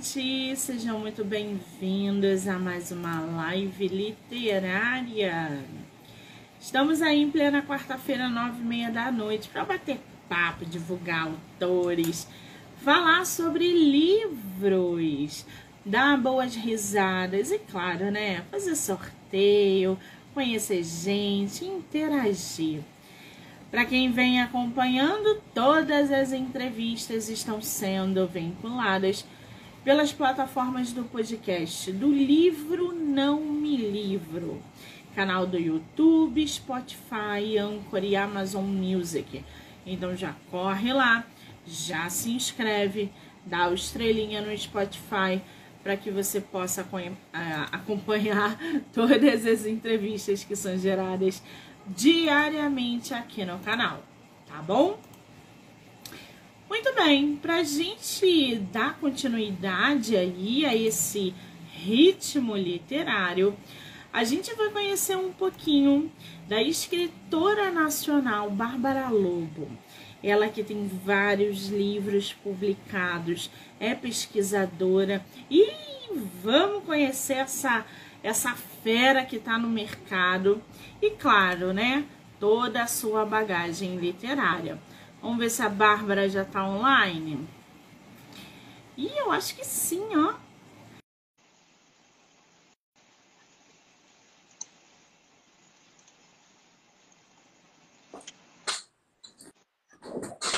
gente! Sejam muito bem-vindos a mais uma live literária. Estamos aí em plena quarta-feira, nove e meia da noite, para bater papo, divulgar autores, falar sobre livros, dar boas risadas e, claro, né, fazer sorteio, conhecer gente, interagir. Para quem vem acompanhando, todas as entrevistas estão sendo vinculadas pelas plataformas do podcast do Livro Não Me Livro, canal do YouTube, Spotify, Anchor e Amazon Music. Então já corre lá, já se inscreve, dá o estrelinha no Spotify para que você possa acompanhar todas as entrevistas que são geradas diariamente aqui no canal, tá bom? Muito bem, para a gente dar continuidade aí a esse ritmo literário, a gente vai conhecer um pouquinho da escritora nacional Bárbara Lobo. Ela que tem vários livros publicados, é pesquisadora e vamos conhecer essa essa fera que está no mercado e, claro, né, toda a sua bagagem literária. Vamos ver se a Bárbara já está online. E eu acho que sim, ó.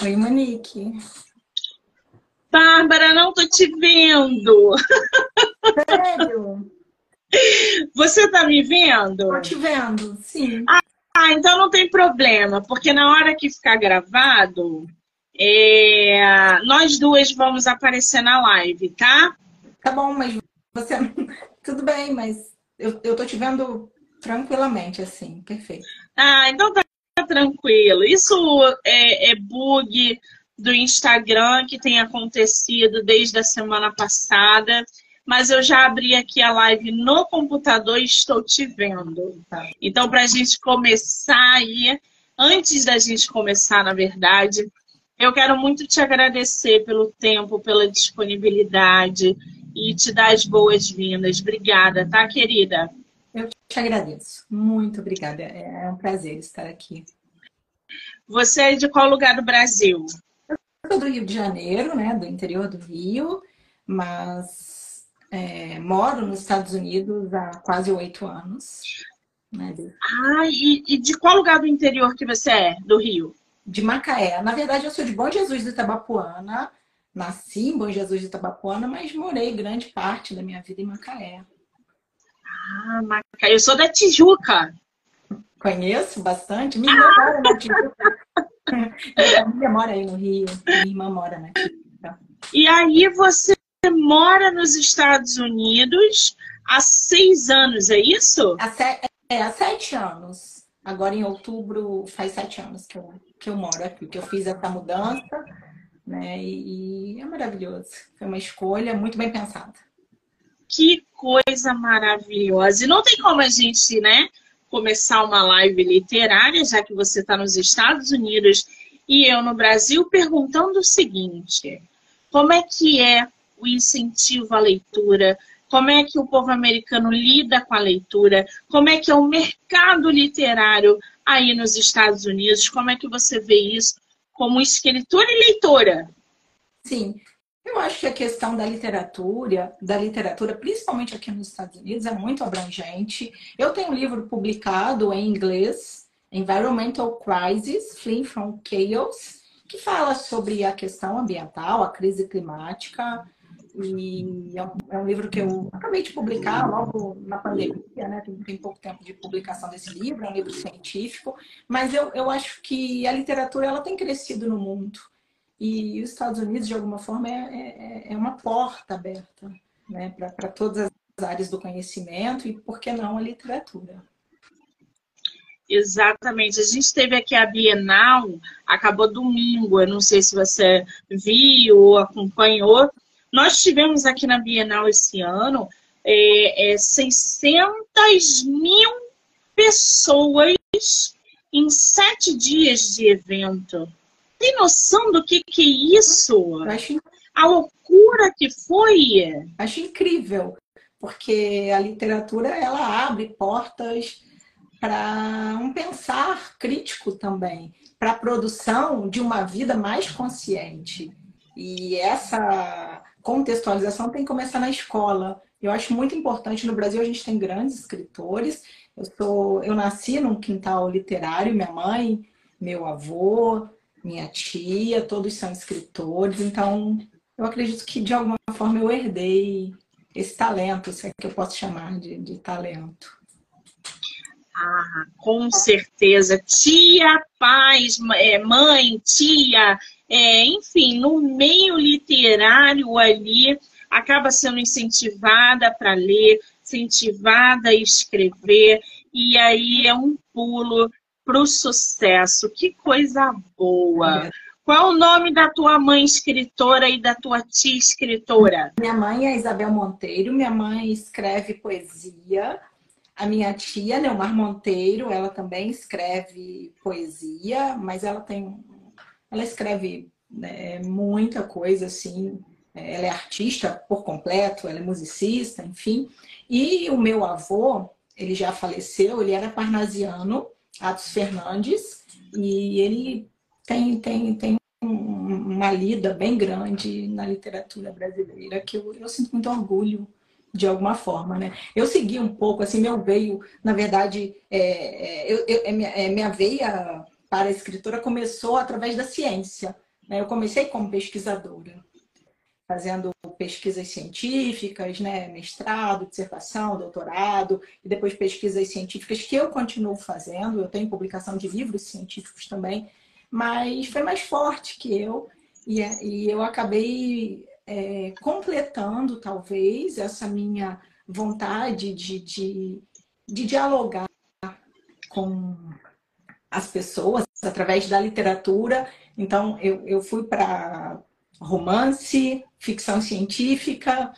Oi, Monique. Bárbara, não tô te vendo. Sério? Você tá me vendo? Tô te vendo, sim. Ah, ah, então não tem problema, porque na hora que ficar gravado, é... nós duas vamos aparecer na live, tá? Tá bom, mas você. Tudo bem, mas eu, eu tô te vendo tranquilamente, assim, perfeito. Ah, então tá tranquilo. Isso é, é bug do Instagram que tem acontecido desde a semana passada mas eu já abri aqui a live no computador e estou te vendo. Então, para a gente começar aí, antes da gente começar, na verdade, eu quero muito te agradecer pelo tempo, pela disponibilidade e te dar as boas-vindas. Obrigada, tá, querida? Eu te agradeço. Muito obrigada. É um prazer estar aqui. Você é de qual lugar do Brasil? Eu sou do Rio de Janeiro, né? Do interior do Rio, mas é, moro nos Estados Unidos há quase oito anos. Né? Ah, e, e, de qual lugar do interior que você é, do Rio? De Macaé. Na verdade, eu sou de Bom Jesus de Itabapuana. Nasci em Bom Jesus de Itabapuana, mas morei grande parte da minha vida em Macaé. Ah, Macaé. Eu sou da Tijuca. Conheço bastante. Minha irmã mora na Tijuca. Minha família mora aí no Rio. Minha irmã mora na Tijuca. E aí você mora nos Estados Unidos há seis anos, é isso? Há, se... é, há sete anos. Agora em outubro faz sete anos que eu, que eu moro aqui, que eu fiz essa mudança, né? E, e é maravilhoso. Foi uma escolha muito bem pensada. Que coisa maravilhosa! E não tem como a gente, né, começar uma live literária, já que você está nos Estados Unidos e eu no Brasil, perguntando o seguinte: como é que é o incentivo à leitura, como é que o povo americano lida com a leitura, como é que é o mercado literário aí nos Estados Unidos, como é que você vê isso como escritora e leitora? Sim, eu acho que a questão da literatura, da literatura, principalmente aqui nos Estados Unidos, é muito abrangente. Eu tenho um livro publicado em inglês, Environmental Crisis, Fleeing from Chaos, que fala sobre a questão ambiental, a crise climática, e é um, é um, livro que eu acabei de publicar logo na pandemia, né? Tem, tem, pouco tempo de publicação desse livro, é um livro científico, mas eu, eu acho que a literatura ela tem crescido no mundo. E os Estados Unidos, de alguma forma, é, é, é uma porta aberta né? para todas as áreas do conhecimento e, por que não, a literatura. Exatamente. A gente teve aqui a Bienal, acabou domingo. Eu não sei se você viu ou acompanhou, nós tivemos aqui na Bienal esse ano é, é, 600 mil pessoas em sete dias de evento. Tem noção do que, que é isso? a loucura que foi. Acho incrível, porque a literatura ela abre portas para um pensar crítico também, para a produção de uma vida mais consciente. E essa contextualização tem que começar na escola. Eu acho muito importante. No Brasil, a gente tem grandes escritores. Eu, sou, eu nasci num quintal literário, minha mãe, meu avô, minha tia, todos são escritores. Então, eu acredito que de alguma forma eu herdei esse talento, se é que eu posso chamar de, de talento. Ah, com certeza. Tia, pais, é, mãe, tia, é, enfim, no meio literário ali, acaba sendo incentivada para ler, incentivada a escrever, e aí é um pulo para o sucesso. Que coisa boa! É. Qual o nome da tua mãe escritora e da tua tia escritora? Minha mãe é Isabel Monteiro, minha mãe escreve poesia. A minha tia, Neumar Monteiro, ela também escreve poesia, mas ela tem. Ela escreve né, muita coisa, assim. Ela é artista por completo, ela é musicista, enfim. E o meu avô, ele já faleceu, ele era parnasiano, Atos Fernandes, e ele tem, tem, tem uma lida bem grande na literatura brasileira que eu, eu sinto muito orgulho de alguma forma, né? Eu segui um pouco, assim, meu veio, na verdade, é, é, eu, eu, é minha, é, minha veia para a escritora começou através da ciência. Né? Eu comecei como pesquisadora, fazendo pesquisas científicas, né? mestrado, dissertação, doutorado, e depois pesquisas científicas que eu continuo fazendo. Eu tenho publicação de livros científicos também, mas foi mais forte que eu e, e eu acabei é, completando, talvez, essa minha vontade de, de, de dialogar com as pessoas através da literatura. Então, eu, eu fui para romance, ficção científica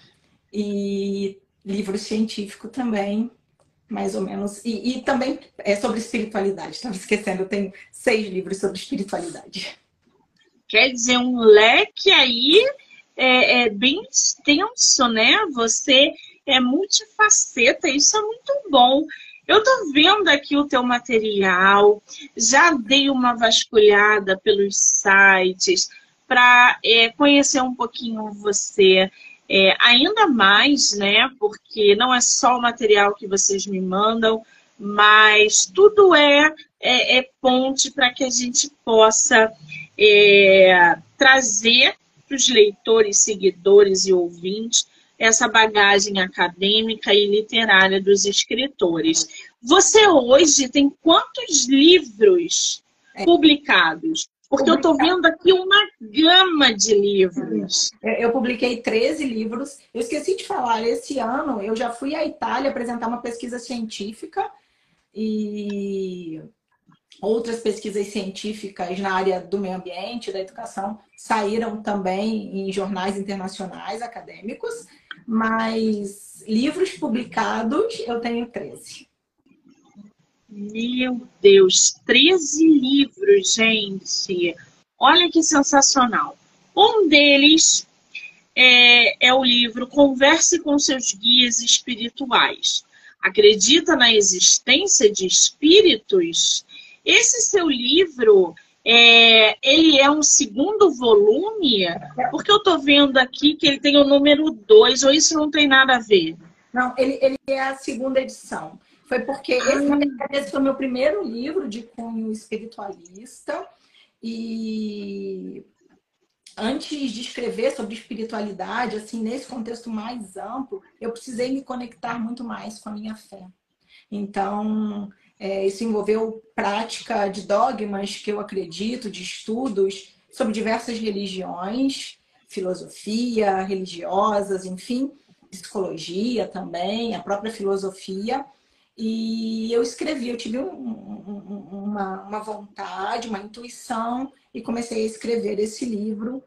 e livro científico também mais ou menos. E, e também é sobre espiritualidade. Estava esquecendo, eu tenho seis livros sobre espiritualidade. Quer dizer, um leque aí é, é bem extenso, né? Você é multifaceta, isso é muito bom. Eu tô vendo aqui o teu material, já dei uma vasculhada pelos sites para é, conhecer um pouquinho você. É, ainda mais, né? Porque não é só o material que vocês me mandam, mas tudo é, é, é ponte para que a gente possa é, trazer para os leitores, seguidores e ouvintes essa bagagem acadêmica e literária dos escritores. Você hoje tem quantos livros é. publicados? Porque eu estou vendo aqui uma gama de livros. Eu publiquei 13 livros. Eu esqueci de falar, esse ano eu já fui à Itália apresentar uma pesquisa científica e outras pesquisas científicas na área do meio ambiente, da educação, saíram também em jornais internacionais acadêmicos, mas livros publicados eu tenho 13. Meu Deus, 13 livros, gente. Olha que sensacional. Um deles é, é, o livro Converse com seus guias espirituais. Acredita na existência de espíritos? Esse seu livro, é, ele é um segundo volume? Porque eu estou vendo aqui que ele tem o número 2, ou isso não tem nada a ver? Não, ele, ele é a segunda edição. Foi porque esse, na verdade, esse foi o meu primeiro livro de cunho espiritualista. E antes de escrever sobre espiritualidade, assim, nesse contexto mais amplo, eu precisei me conectar muito mais com a minha fé. Então, é, isso envolveu prática de dogmas que eu acredito, de estudos sobre diversas religiões, filosofia religiosas, enfim, psicologia também, a própria filosofia. E eu escrevi, eu tive um, um, uma, uma vontade, uma intuição e comecei a escrever esse livro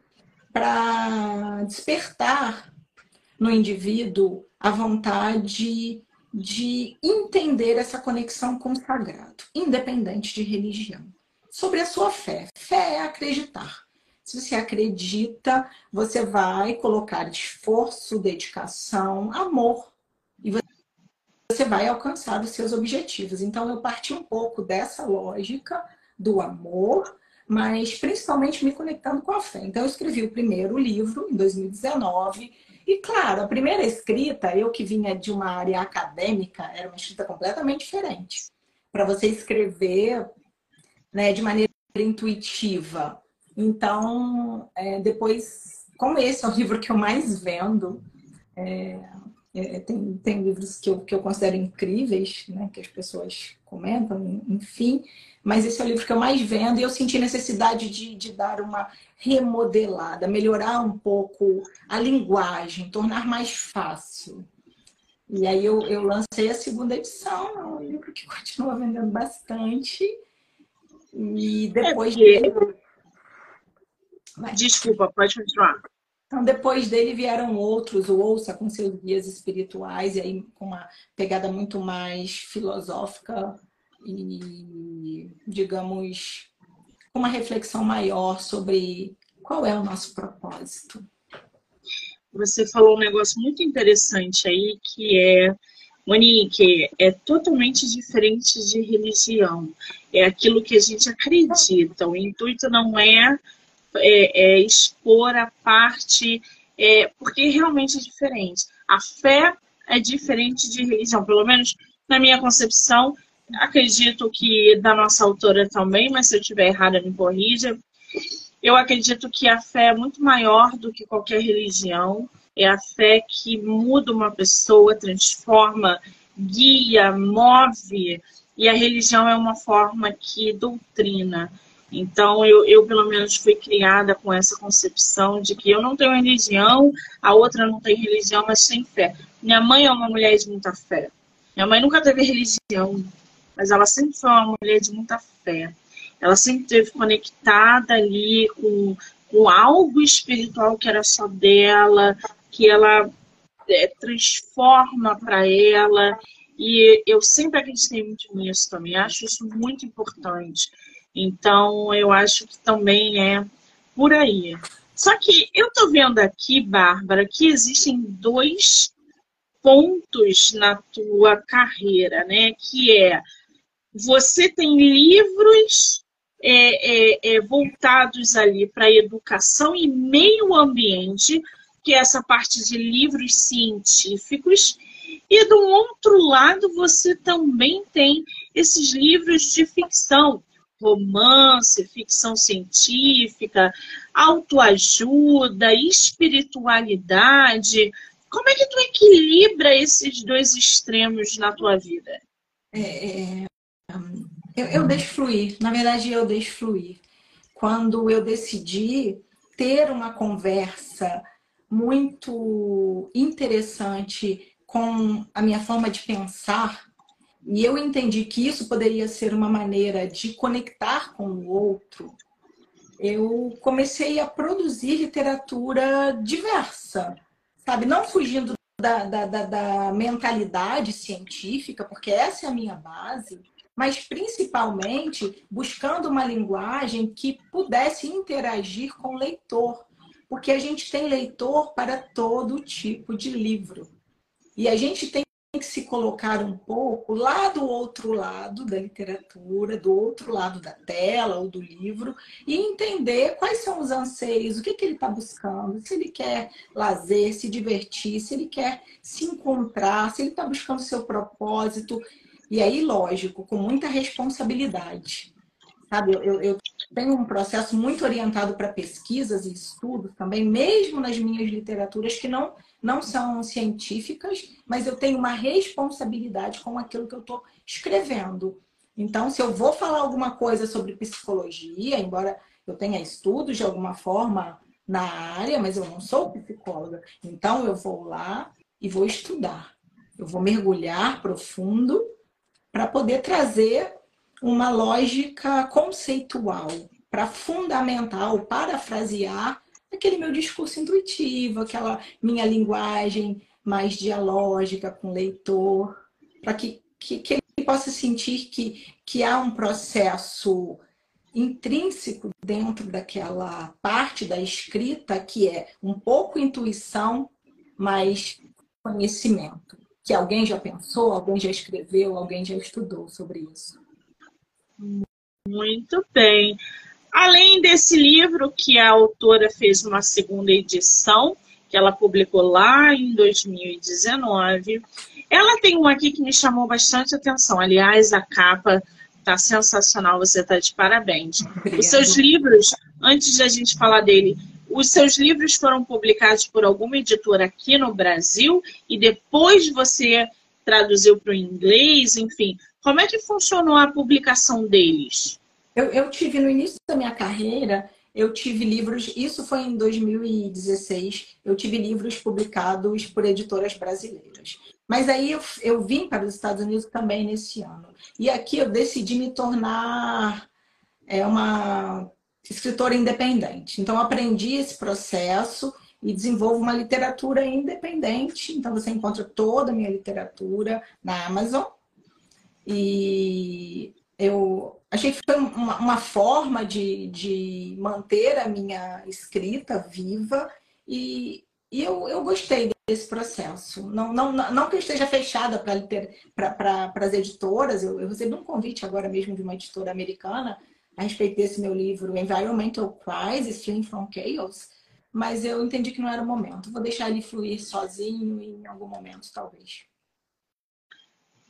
para despertar no indivíduo a vontade de entender essa conexão com o sagrado, independente de religião. Sobre a sua fé. Fé é acreditar. se você acredita, você vai colocar esforço, dedicação, amor e você vai alcançar os seus objetivos. Então, eu parti um pouco dessa lógica do amor, mas principalmente me conectando com a fé. Então, eu escrevi o primeiro livro em 2019. E, claro, a primeira escrita, eu que vinha de uma área acadêmica, era uma escrita completamente diferente. Para você escrever né, de maneira intuitiva. Então, é, depois, como esse é o livro que eu mais vendo, é, é, tem, tem livros que eu, que eu considero incríveis, né, que as pessoas comentam, enfim, mas esse é o livro que eu mais vendo e eu senti necessidade de, de dar uma remodelada, melhorar um pouco a linguagem, tornar mais fácil. E aí eu, eu lancei a segunda edição, é um livro que continua vendendo bastante. E depois. É dele... Desculpa, pode continuar. Então, depois dele vieram outros, o Ouça com seus guias espirituais, e aí com uma pegada muito mais filosófica e, digamos, uma reflexão maior sobre qual é o nosso propósito. Você falou um negócio muito interessante aí, que é, Monique, é totalmente diferente de religião. É aquilo que a gente acredita. O intuito não é é, é, expor a parte, é, porque realmente é diferente. A fé é diferente de religião, pelo menos na minha concepção. Acredito que da nossa autora também, mas se eu estiver errada, me corrija. Eu acredito que a fé é muito maior do que qualquer religião. É a fé que muda uma pessoa, transforma, guia, move. E a religião é uma forma que doutrina. Então, eu, eu, pelo menos fui criada com essa concepção de que eu não tenho religião, a outra não tem religião, mas tem fé. Minha mãe é uma mulher de muita fé. Minha mãe nunca teve religião, mas ela sempre foi uma mulher de muita fé. Ela sempre esteve conectada ali com, com algo espiritual que era só dela, que ela é, transforma para ela. E eu sempre acreditei muito nisso também. Acho isso muito importante. Então, eu acho que também é por aí. Só que eu tô vendo aqui, Bárbara, que existem dois pontos na tua carreira, né? Que é você tem livros é, é, é, voltados ali para educação e meio ambiente, que é essa parte de livros científicos, e do outro lado você também tem esses livros de ficção, romance, ficção científica, autoajuda, espiritualidade. Como é que tu equilibra esses dois extremos na tua vida? É, é, eu, eu deixo fluir. Na verdade, eu deixo fluir. Quando eu decidi ter uma conversa muito interessante com a minha forma de pensar, e eu entendi que isso poderia ser uma maneira de conectar com o outro. Eu comecei a produzir literatura diversa, sabe? Não fugindo da, da, da, da mentalidade científica, porque essa é a minha base, mas principalmente buscando uma linguagem que pudesse interagir com o leitor, porque a gente tem leitor para todo tipo de livro. E a gente tem que se colocar um pouco lá do outro lado da literatura, do outro lado da tela ou do livro, e entender quais são os anseios, o que, que ele está buscando, se ele quer lazer, se divertir, se ele quer se encontrar, se ele está buscando seu propósito. E aí, lógico, com muita responsabilidade. Sabe, eu, eu tenho um processo muito orientado para pesquisas e estudos também, mesmo nas minhas literaturas que não não são científicas, mas eu tenho uma responsabilidade com aquilo que eu estou escrevendo. Então, se eu vou falar alguma coisa sobre psicologia, embora eu tenha estudos de alguma forma na área, mas eu não sou psicóloga, então eu vou lá e vou estudar. Eu vou mergulhar profundo para poder trazer uma lógica conceitual, para fundamentar ou parafrasear aquele meu discurso intuitivo, aquela minha linguagem mais dialógica com o leitor, para que, que, que, ele possa sentir que, que há um processo intrínseco dentro daquela parte da escrita que é um pouco intuição, mas conhecimento. Que alguém já pensou, alguém já escreveu, alguém já estudou sobre isso. Muito bem. Além desse livro, que a autora fez uma segunda edição, que ela publicou lá em 2019, ela tem um aqui que me chamou bastante atenção. Aliás, a capa tá sensacional, você tá de parabéns. Obrigada. Os seus livros, antes de a gente falar dele, os seus livros foram publicados por alguma editora aqui no Brasil e depois você traduziu para o inglês, enfim. Como é que funcionou a publicação deles? Eu, eu tive no início da minha carreira, eu tive livros, isso foi em 2016, eu tive livros publicados por editoras brasileiras. Mas aí eu, eu vim para os Estados Unidos também nesse ano. E aqui eu decidi me tornar é, uma escritora independente. Então, aprendi esse processo e desenvolvo uma literatura independente. Então, você encontra toda a minha literatura na Amazon. E eu achei que foi uma, uma forma de, de manter a minha escrita viva e, e eu, eu gostei desse processo. Não, não, não que eu esteja fechada para pra, as editoras, eu, eu recebi um convite agora mesmo de uma editora americana a respeito desse meu livro, Environmental Crisis, Fleeing from Chaos, mas eu entendi que não era o momento. Vou deixar ele fluir sozinho em algum momento, talvez.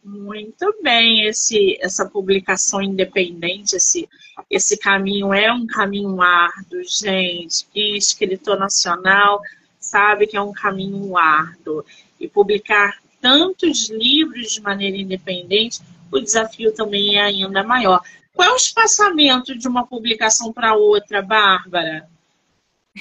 Muito bem, esse, essa publicação independente, esse, esse caminho é um caminho árduo, gente. Quem é escritor nacional sabe que é um caminho árduo. E publicar tantos livros de maneira independente, o desafio também é ainda maior. Qual é o espaçamento de uma publicação para outra, Bárbara?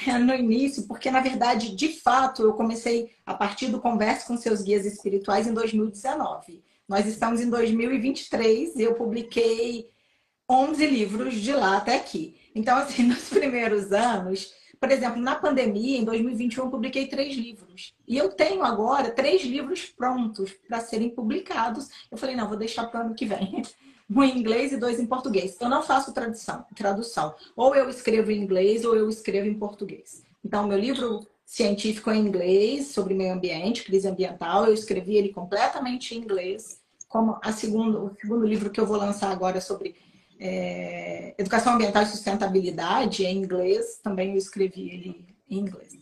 É no início, porque na verdade, de fato, eu comecei a partir do Converse com seus guias espirituais em 2019. Nós estamos em 2023 e eu publiquei 11 livros de lá até aqui. Então, assim, nos primeiros anos, por exemplo, na pandemia, em 2021, eu publiquei três livros. E eu tenho agora três livros prontos para serem publicados. Eu falei, não, vou deixar para o ano que vem. Um em inglês e dois em português. Eu não faço tradução, tradução. Ou eu escrevo em inglês ou eu escrevo em português. Então, meu livro científico é em inglês, sobre meio ambiente, crise ambiental. Eu escrevi ele completamente em inglês. Como a segundo, o segundo livro que eu vou lançar agora sobre é, Educação Ambiental e Sustentabilidade em inglês, também eu escrevi ele em inglês.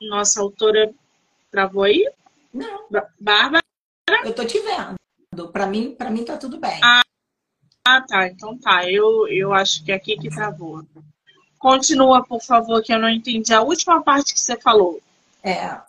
Nossa autora travou aí? Não. Bárbara? Eu tô te vendo. Para mim, para mim tá tudo bem. Ah, ah, tá. Então tá. Eu, eu acho que é aqui que travou. Continua, por favor, que eu não entendi a última parte que você falou. É,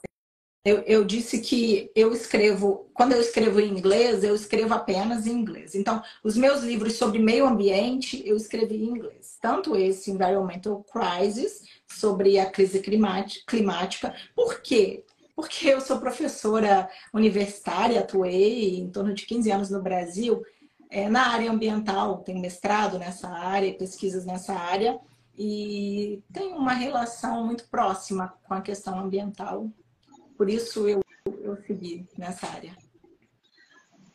eu, eu, disse que eu escrevo, quando eu escrevo em inglês, eu escrevo apenas em inglês. Então, os meus livros sobre meio ambiente, eu escrevi em inglês. Tanto esse Environmental Crisis, sobre a crise climática. Por quê? Porque eu sou professora universitária, atuei em torno de 15 anos no Brasil, é, na área ambiental, tenho mestrado nessa área, pesquisas nessa área, e tenho uma relação muito próxima com a questão ambiental por isso eu, eu segui nessa área.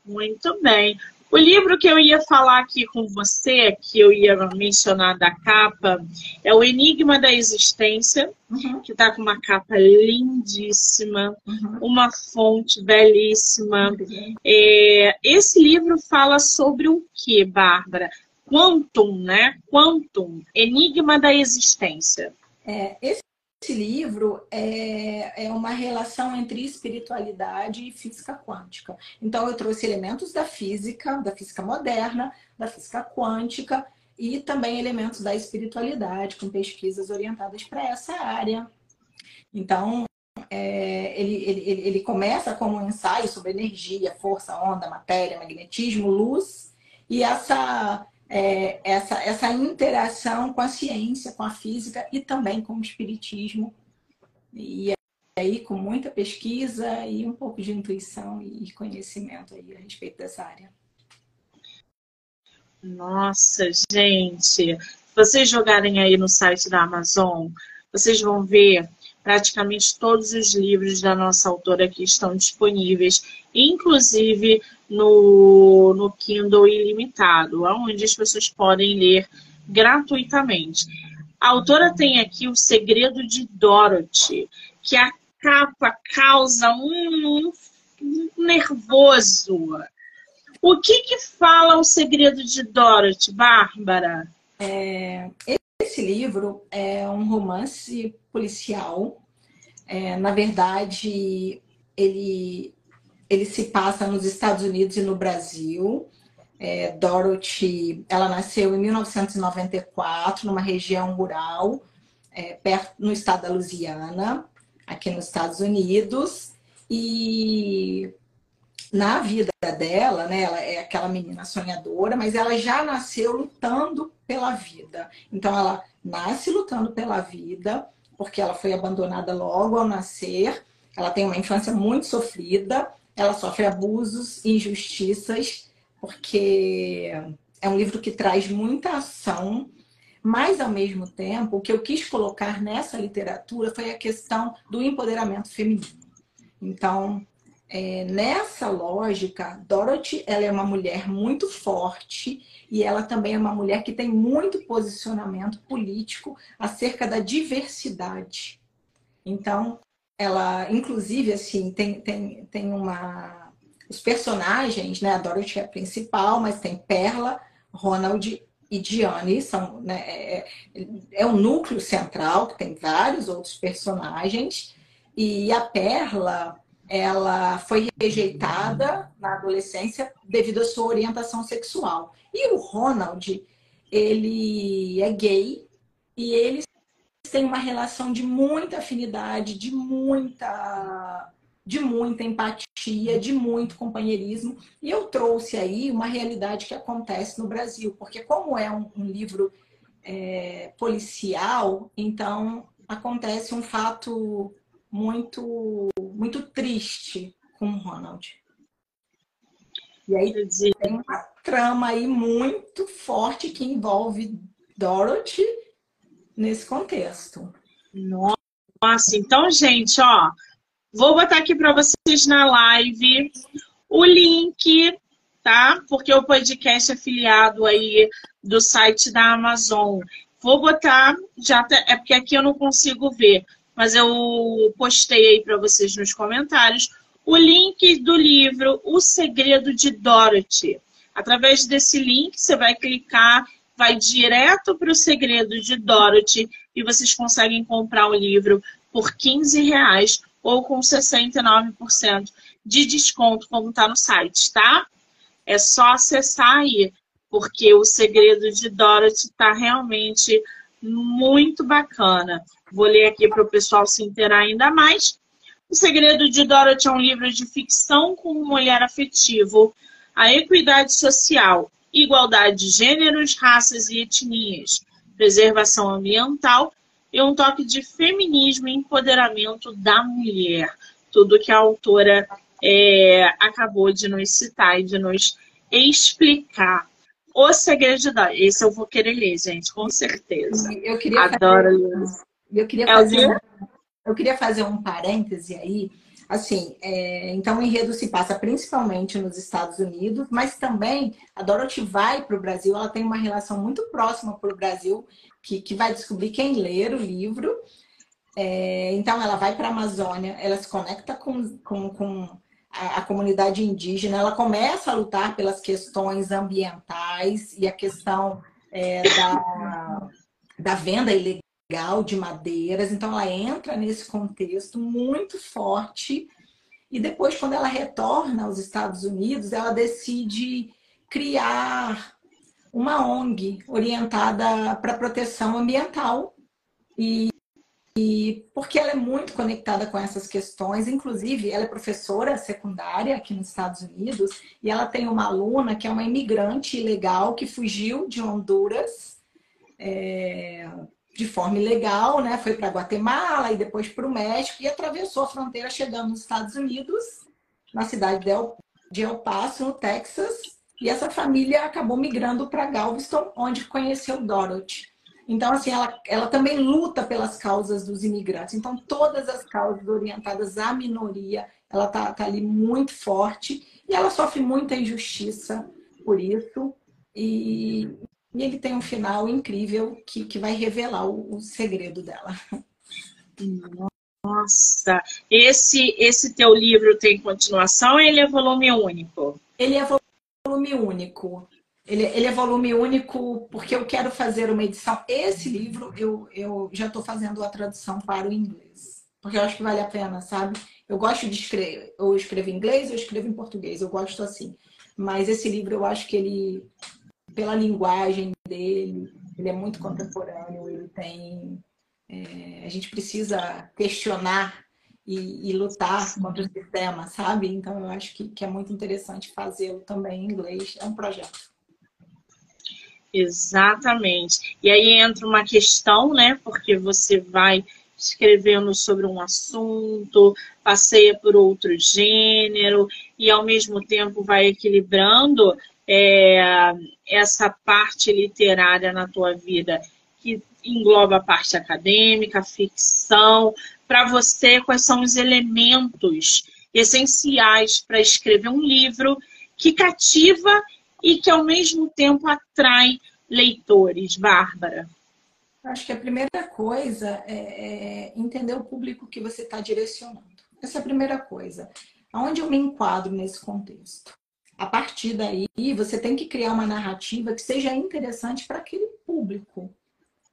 Muito bem. O livro que eu ia falar aqui com você, que eu ia mencionar da capa, é O Enigma da Existência, uhum. que está com uma capa lindíssima, uhum. uma fonte belíssima. Uhum. É, esse livro fala sobre o que, Bárbara? Quantum, né? Quantum, Enigma da Existência. É, esse esse livro é, é uma relação entre espiritualidade e física quântica. Então, eu trouxe elementos da física, da física moderna, da física quântica e também elementos da espiritualidade, com pesquisas orientadas para essa área. Então, é, ele, ele, ele começa como um ensaio sobre energia, força, onda, matéria, magnetismo, luz, e essa é, essa, essa interação com a ciência, com a física e também com o espiritismo. E aí, com muita pesquisa e um pouco de intuição e conhecimento aí a respeito dessa área. Nossa, gente! Se vocês jogarem aí no site da Amazon, vocês vão ver praticamente todos os livros da nossa autora aqui estão disponíveis, inclusive no, no Kindle Ilimitado, onde as pessoas podem ler gratuitamente. A autora tem aqui o Segredo de Dorothy, que a capa causa um, um nervoso. O que que fala o Segredo de Dorothy, Bárbara? É, esse livro é um romance policial. É, na verdade, ele, ele se passa nos Estados Unidos e no Brasil. É, Dorothy, ela nasceu em 1994, numa região rural, é, perto, no estado da Louisiana, aqui nos Estados Unidos. E na vida dela, né, ela é aquela menina sonhadora, mas ela já nasceu lutando pela vida. Então, ela nasce lutando pela vida, porque ela foi abandonada logo ao nascer. Ela tem uma infância muito sofrida, ela sofre abusos e injustiças, porque é um livro que traz muita ação, mas ao mesmo tempo, o que eu quis colocar nessa literatura foi a questão do empoderamento feminino. Então, é, nessa lógica, Dorothy ela é uma mulher muito forte e ela também é uma mulher que tem muito posicionamento político acerca da diversidade. Então, ela, inclusive, assim, tem, tem, tem uma. Os personagens, né? A Dorothy é a principal, mas tem Perla, Ronald e Diane, são, né, é, é o núcleo central, que tem vários outros personagens. E a Perla, ela foi rejeitada na adolescência devido à sua orientação sexual. E o Ronald, ele é gay e eles têm uma relação de muita afinidade, de muita de muita empatia, de muito companheirismo. E eu trouxe aí uma realidade que acontece no Brasil, porque como é um, um livro é, policial, então acontece um fato muito, muito triste com o Ronald. E aí tem uma trama aí muito forte que envolve Dorothy nesse contexto. Nossa, então, gente, ó, vou botar aqui para vocês na live o link, tá? Porque o podcast é afiliado aí do site da Amazon. Vou botar, já é porque aqui eu não consigo ver, mas eu postei aí para vocês nos comentários o link do livro O Segredo de Dorothy. Através desse link, você vai clicar, vai direto para o Segredo de Dorothy e vocês conseguem comprar o livro por 15 reais ou com 69% de desconto, como está no site, tá? É só acessar aí, porque o Segredo de Dorothy está realmente muito bacana. Vou ler aqui para o pessoal se inteirar ainda mais. O Segredo de Dorothy é um livro de ficção com um olhar afetivo, a equidade social, igualdade de gêneros, raças e etnias, preservação ambiental e um toque de feminismo e empoderamento da mulher. Tudo que a autora é, acabou de nos citar e de nos explicar. O Segredo de Dorothy. Esse eu vou querer ler, gente, com certeza. Eu queria Adoro ler. Eu queria, é fazer um, eu queria fazer um parêntese aí. Assim, é, então o enredo se passa principalmente nos Estados Unidos, mas também a Dorothy vai para o Brasil, ela tem uma relação muito próxima para o Brasil, que, que vai descobrir quem ler o livro. É, então ela vai para a Amazônia, ela se conecta com, com, com a, a, comunidade indígena, ela começa a lutar pelas questões ambientais e a questão é, da, da venda ilegal legal de madeiras, então ela entra nesse contexto muito forte. E depois quando ela retorna aos Estados Unidos, ela decide criar uma ONG orientada para proteção ambiental. E, e porque ela é muito conectada com essas questões, inclusive ela é professora secundária aqui nos Estados Unidos e ela tem uma aluna que é uma imigrante ilegal que fugiu de Honduras é, de forma ilegal, né? Foi para Guatemala e depois para o México e atravessou a fronteira chegando nos Estados Unidos, na cidade de El, Paso, no Texas. E essa família acabou migrando para Galveston, onde conheceu Dorothy. Então, assim, ela, ela também luta pelas causas dos imigrantes. Então, todas as causas orientadas à minoria, ela está tá ali muito forte e ela sofre muita injustiça por isso. E, e ele tem um final incrível que, que vai revelar o, o segredo dela. Nossa, esse esse teu livro tem continuação ou ele é volume único? Ele é volume único. Ele, ele é volume único porque eu quero fazer uma edição. Esse livro eu, eu já estou fazendo a tradução para o inglês. Porque eu acho que vale a pena, sabe? Eu gosto de escrever. Eu escrevo em inglês, eu escrevo em português. Eu gosto assim. Mas esse livro eu acho que ele, pela linguagem dele, ele é muito contemporâneo. Ele tem é, a gente precisa questionar e, e, lutar contra o sistema, sabe? Então, eu acho que, que é muito interessante fazê-lo também em inglês. É um projeto. Exatamente. E aí entra uma questão, né? Porque você vai escrevendo sobre um assunto, passeia por outro gênero e ao mesmo tempo vai equilibrando é, essa parte literária na tua vida que engloba a parte acadêmica, ficção. Para você, quais são os elementos essenciais para escrever um livro que cativa e que, ao mesmo tempo, atrai leitores? Bárbara. Acho que a primeira coisa é, é entender o público que você está direcionando. Essa é a primeira coisa. Aonde eu me enquadro nesse contexto? A partir daí, você tem que criar uma narrativa que seja interessante para aquele público.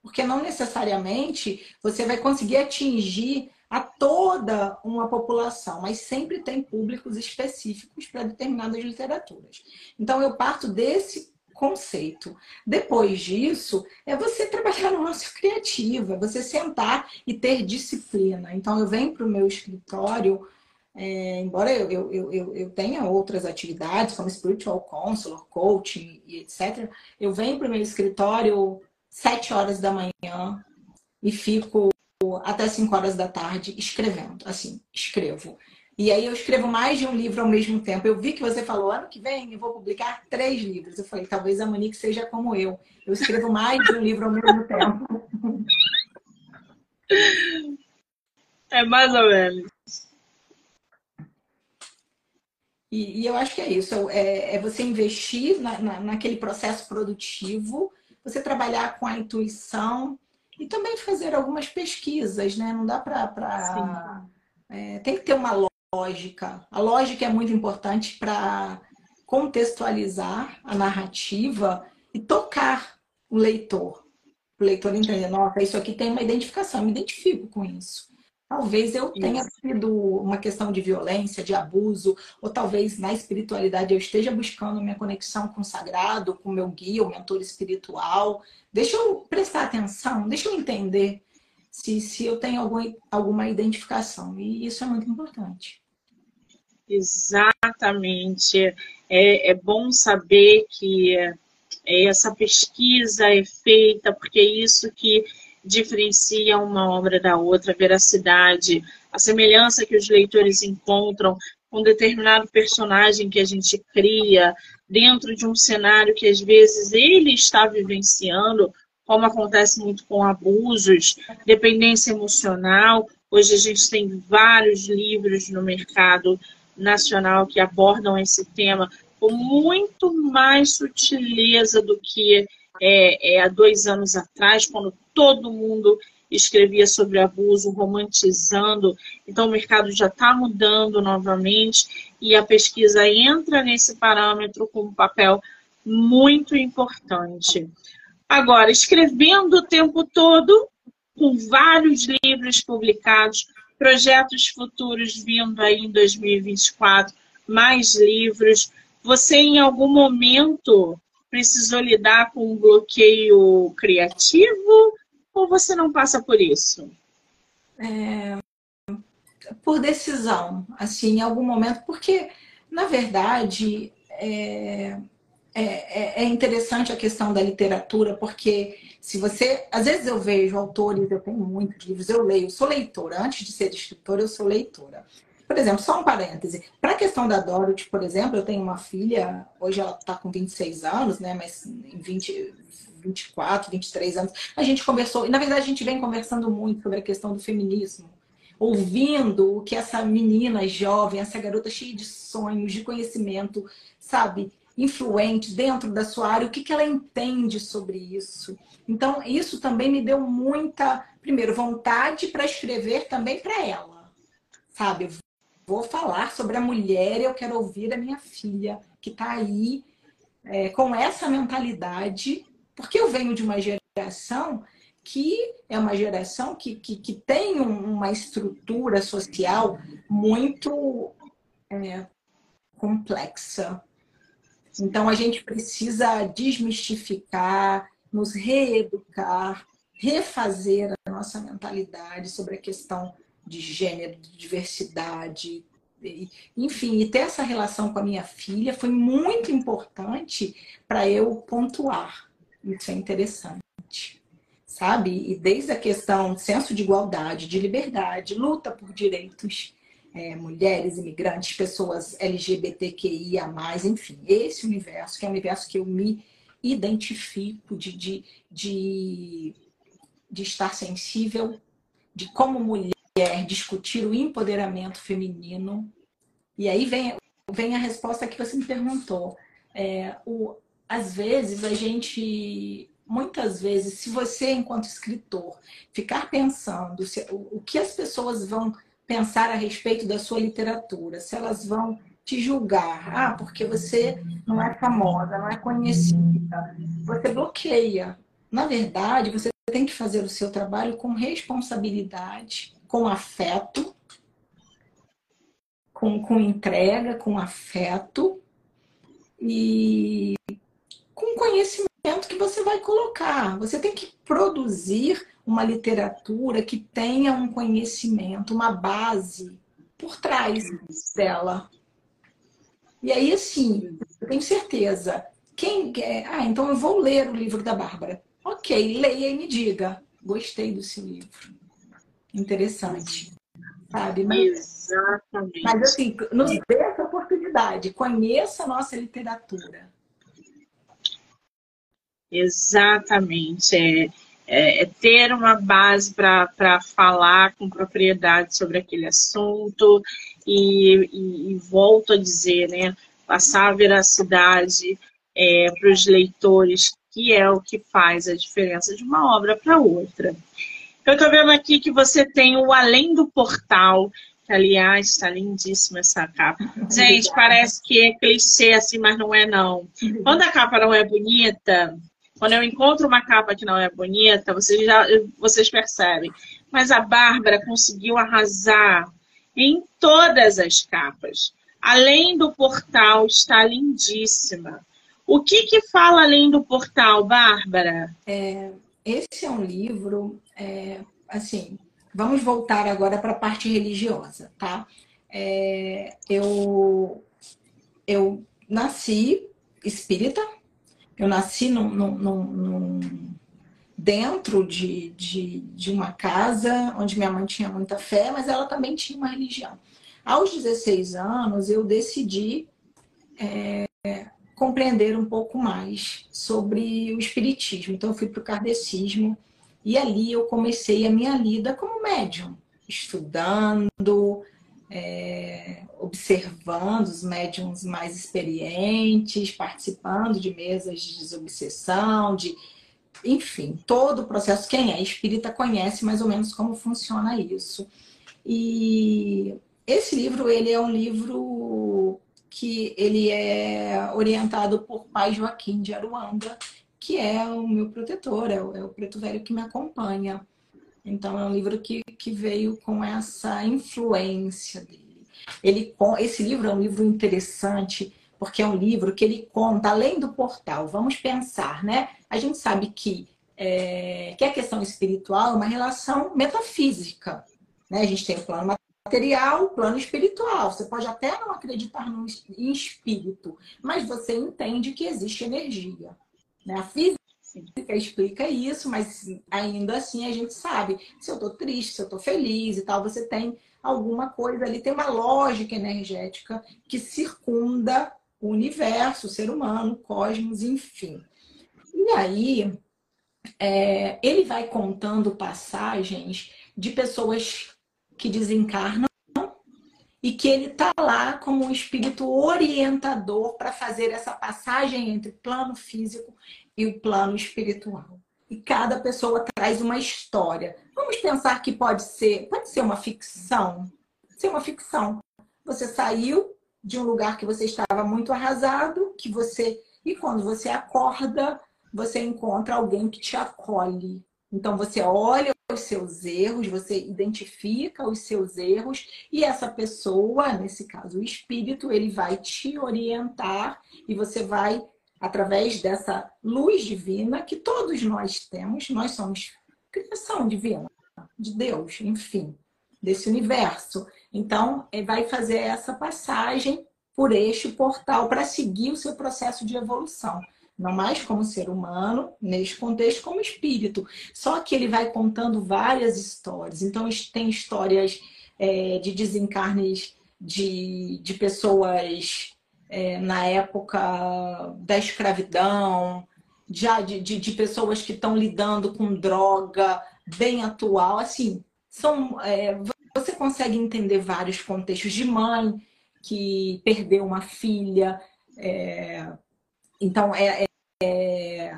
Porque não necessariamente você vai conseguir atingir a toda uma população, mas sempre tem públicos específicos para determinadas literaturas. Então eu parto desse conceito. Depois disso, é você trabalhar no nosso criativo, é você sentar e ter disciplina. Então eu venho para o meu escritório, é, embora eu, eu, eu, eu, tenha outras atividades, como spiritual counselor, coaching e etc., eu venho para o meu escritório sete horas da manhã e fico até cinco horas da tarde escrevendo. Assim, escrevo. E aí eu escrevo mais de um livro ao mesmo tempo. Eu vi que você falou, ano que vem eu vou publicar três livros. Eu falei, talvez a Monique seja como eu. Eu escrevo mais de um livro ao mesmo tempo. É mais ou menos. E, e eu acho que é isso. É, é você investir na, na, naquele processo produtivo você trabalhar com a intuição e também fazer algumas pesquisas, né? Não dá para. Pra... É, tem que ter uma lógica. A lógica é muito importante para contextualizar a narrativa e tocar o leitor. O leitor entender, nossa, isso aqui tem uma identificação, eu me identifico com isso. Talvez eu tenha sido uma questão de violência, de abuso, ou talvez na espiritualidade eu esteja buscando minha conexão com o sagrado, com o meu guia, o mentor espiritual. Deixa eu prestar atenção, deixa eu entender se, se eu tenho algum, alguma identificação. E isso é muito importante. Exatamente. É, é bom saber que é, essa pesquisa é feita, porque é isso que diferencia uma obra da outra, a veracidade, a semelhança que os leitores encontram com determinado personagem que a gente cria dentro de um cenário que às vezes ele está vivenciando, como acontece muito com abusos, dependência emocional. Hoje a gente tem vários livros no mercado nacional que abordam esse tema com muito mais sutileza do que é, é, há dois anos atrás, quando todo mundo escrevia sobre abuso, romantizando. Então, o mercado já está mudando novamente e a pesquisa entra nesse parâmetro com um papel muito importante. Agora, escrevendo o tempo todo, com vários livros publicados, projetos futuros vindo aí em 2024, mais livros. Você, em algum momento, precisou lidar com um bloqueio criativo ou você não passa por isso? É, por decisão, assim, em algum momento, porque, na verdade, é, é, é, interessante a questão da literatura, porque se você. Às vezes eu vejo autores, eu tenho muitos livros, eu leio, sou leitora. Antes de ser escritora, eu sou leitora. Por exemplo, só um parêntese. Para a questão da Dorothy, por exemplo, eu tenho uma filha, hoje ela está com 26 anos, né? Mas em 20, 24, 23 anos, a gente conversou, e na verdade a gente vem conversando muito sobre a questão do feminismo, ouvindo o que essa menina jovem, essa garota cheia de sonhos, de conhecimento, sabe, influente dentro da sua área, o que, que ela entende sobre isso. Então, isso também me deu muita, primeiro, vontade para escrever também para ela, sabe? Vou falar sobre a mulher e eu quero ouvir a minha filha, que está aí é, com essa mentalidade porque eu venho de uma geração que é uma geração que, que, que tem uma estrutura social muito é, complexa. Então, a gente precisa desmistificar, nos reeducar, refazer a nossa mentalidade sobre a questão de gênero, de diversidade, enfim, e ter essa relação com a minha filha foi muito importante para eu pontuar. Isso é interessante, sabe? E desde a questão senso de igualdade, de liberdade, luta por direitos é, mulheres, imigrantes, pessoas LGBTQIA+, enfim, esse universo, que é um universo que eu me identifico de, de, de, de estar sensível, de como mulher discutir o empoderamento feminino. E aí vem, vem a resposta que você me perguntou. É, o, às vezes a gente muitas vezes, se você, enquanto escritor, ficar pensando se, o, o, que as pessoas vão pensar a respeito da sua literatura, se elas vão te julgar, ah, porque você não é famosa, não é conhecida, você bloqueia. Na verdade, você tem que fazer o seu trabalho com responsabilidade, com afeto, com, com entrega, com afeto. E com conhecimento que você vai colocar. Você tem que produzir uma literatura que tenha um conhecimento, uma base por trás dela. E aí, assim, eu tenho certeza. Quem quer. Ah, então eu vou ler o livro da Bárbara. Ok, leia e me diga. Gostei do seu livro. Interessante. Sabe? Mas, Exatamente. Mas assim, nos dê essa oportunidade. Conheça a nossa literatura. Exatamente. É, é, é ter uma base para falar com propriedade sobre aquele assunto e, e, e volto a dizer, né, passar a veracidade é, para os leitores, que é o que faz a diferença de uma obra para outra. Eu estou vendo aqui que você tem o Além do Portal, que aliás está lindíssima essa capa. Gente, parece que é clichê assim, mas não é não. Quando a capa não é bonita, quando eu encontro uma capa que não é bonita, vocês, já, vocês percebem. Mas a Bárbara conseguiu arrasar em todas as capas. Além do portal, está lindíssima. O que, que fala além do portal, Bárbara? É, esse é um livro, é, assim, vamos voltar agora para a parte religiosa, tá? É, eu, eu nasci espírita, eu nasci num, num, num, dentro de, de, de uma casa onde minha mãe tinha muita fé, mas ela também tinha uma religião. Aos 16 anos, eu decidi é, compreender um pouco mais sobre o espiritismo. Então, eu fui para o kardecismo e ali eu comecei a minha lida como médium, estudando, é, observando os médiums mais experientes, participando de mesas de desobsessão, de enfim, todo o processo. Quem é espírita conhece mais ou menos como funciona isso. E esse livro, ele é um livro que ele é orientado por Pai Joaquim de Aruanda, que é o meu protetor, é o, é o preto velho que me acompanha. Então, é um livro que, que veio com essa influência dele. Ele, esse livro é um livro interessante, porque é um livro que ele conta, além do portal, vamos pensar, né? A gente sabe que, é, que a questão espiritual é uma relação metafísica. Né? A gente tem o plano material, plano espiritual. Você pode até não acreditar no, em espírito, mas você entende que existe energia. Né? A física explica isso, mas ainda assim a gente sabe se eu tô triste, se eu tô feliz e tal, você tem alguma coisa ali, tem uma lógica energética que circunda o universo, o ser humano, o cosmos, enfim. E aí, é, ele vai contando passagens de pessoas que desencarnam e que ele está lá como um espírito orientador para fazer essa passagem entre o plano físico e o plano espiritual. E cada pessoa traz uma história. Vamos pensar que pode ser, pode ser uma ficção, pode ser uma ficção. Você saiu de um lugar que você estava muito arrasado, que você e quando você acorda, você encontra alguém que te acolhe. Então você olha os seus erros, você identifica os seus erros e essa pessoa, nesse caso o espírito, ele vai te orientar e você vai através dessa luz divina que todos nós temos, nós somos criação divina de Deus, enfim, desse universo. Então, vai fazer essa passagem por este portal para seguir o seu processo de evolução. Não mais como ser humano, neste contexto, como espírito. Só que ele vai contando várias histórias. Então, tem histórias é, de desencarnes de, de pessoas é, na época da escravidão, já de, de, de pessoas que estão lidando com droga bem atual. Assim, são, é, você consegue entender vários contextos de mãe que perdeu uma filha. É, então, é, é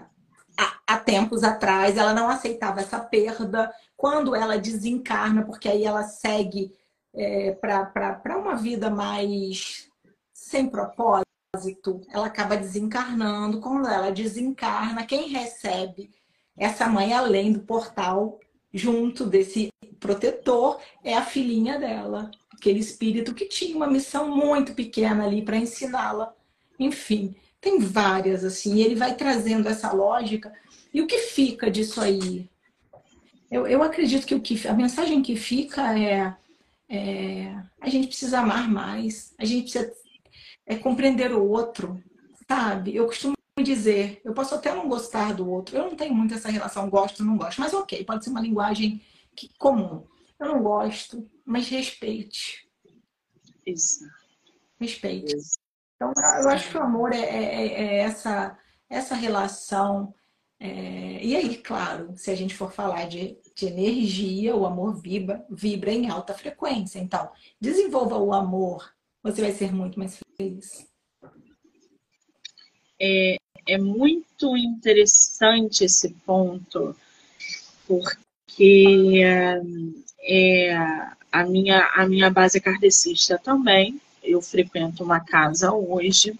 há, tempos atrás, ela não aceitava essa perda. Quando ela desencarna, porque aí ela segue é, para uma vida mais sem propósito, ela acaba desencarnando. Quando ela desencarna, quem recebe essa mãe além do portal, junto desse protetor, é a filhinha dela, aquele espírito que tinha uma missão muito pequena ali para ensiná-la. Enfim, tem várias assim, e ele vai trazendo essa lógica. E o que fica disso aí? Eu, eu acredito que, o que a mensagem que fica é, é a gente precisa amar mais, a gente precisa é compreender o outro, sabe? Eu costumo dizer, eu posso até não gostar do outro, eu não tenho muito essa relação gosto, não gosto, mas ok, pode ser uma linguagem que, comum. Eu não gosto, mas respeite. Isso. Respeite. Isso. Então, eu acho que o amor é, é, é, é essa, essa relação. É... E aí, claro, se a gente for falar de, de energia, o amor vibra, vibra em alta frequência. Então, desenvolva o amor você vai ser muito mais feliz. É, é muito interessante esse ponto, porque é, a, minha, a minha base é kardecista também. Eu frequento uma casa hoje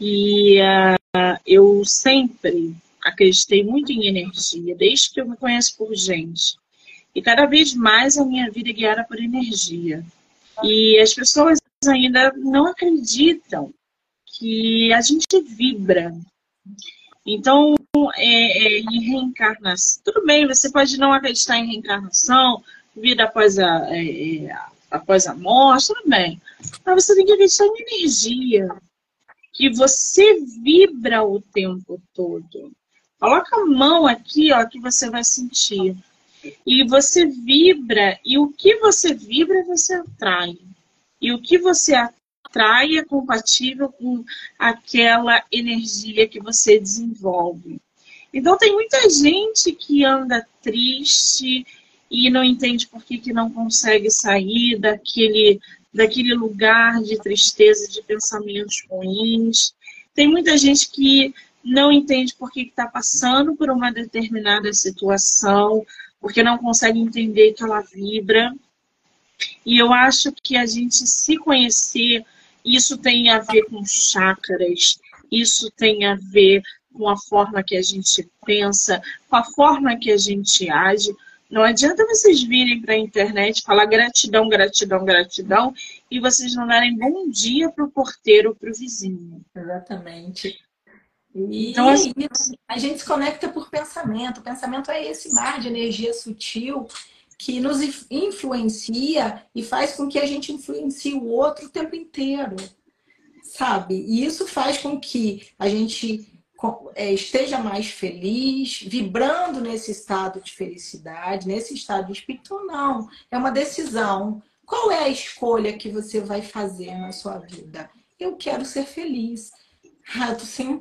e uh, eu sempre acreditei muito em energia, desde que eu me conheço por gente. E cada vez mais a minha vida é guiada por energia. E as pessoas ainda não acreditam que a gente vibra. Então, é, é, em reencarnação, tudo bem, você pode não acreditar em reencarnação, vida após a, é, é após a morte, tudo bem. Mas você tem que acreditar em energia, que você vibra o tempo todo. Coloca a mão aqui, ó, que você vai sentir. E você vibra, e o que você vibra, você atrai. E o que você atrai é compatível com aquela energia que você desenvolve. Então tem muita gente que anda triste e não entende por que, que não consegue sair daquele, daquele lugar de tristeza, de pensamentos ruins. Tem muita gente que não entende por que está passando por uma determinada situação, porque não consegue entender que ela vibra. E eu acho que a gente se conhecer, isso tem a ver com chakras, isso tem a ver com a forma que a gente pensa, com a forma que a gente age. Não adianta vocês virem para a internet falar gratidão, gratidão, gratidão e vocês não darem bom dia para o porteiro ou para o vizinho. Exatamente. E então, assim, a gente se conecta por pensamento. O pensamento é esse mar de energia sutil que nos influencia e faz com que a gente influencie o outro o tempo inteiro, sabe? E isso faz com que a gente esteja mais feliz, vibrando nesse estado de felicidade, nesse estado espírito, não. É uma decisão. Qual é a escolha que você vai fazer na sua vida? Eu quero ser feliz. Ah, eu tô sem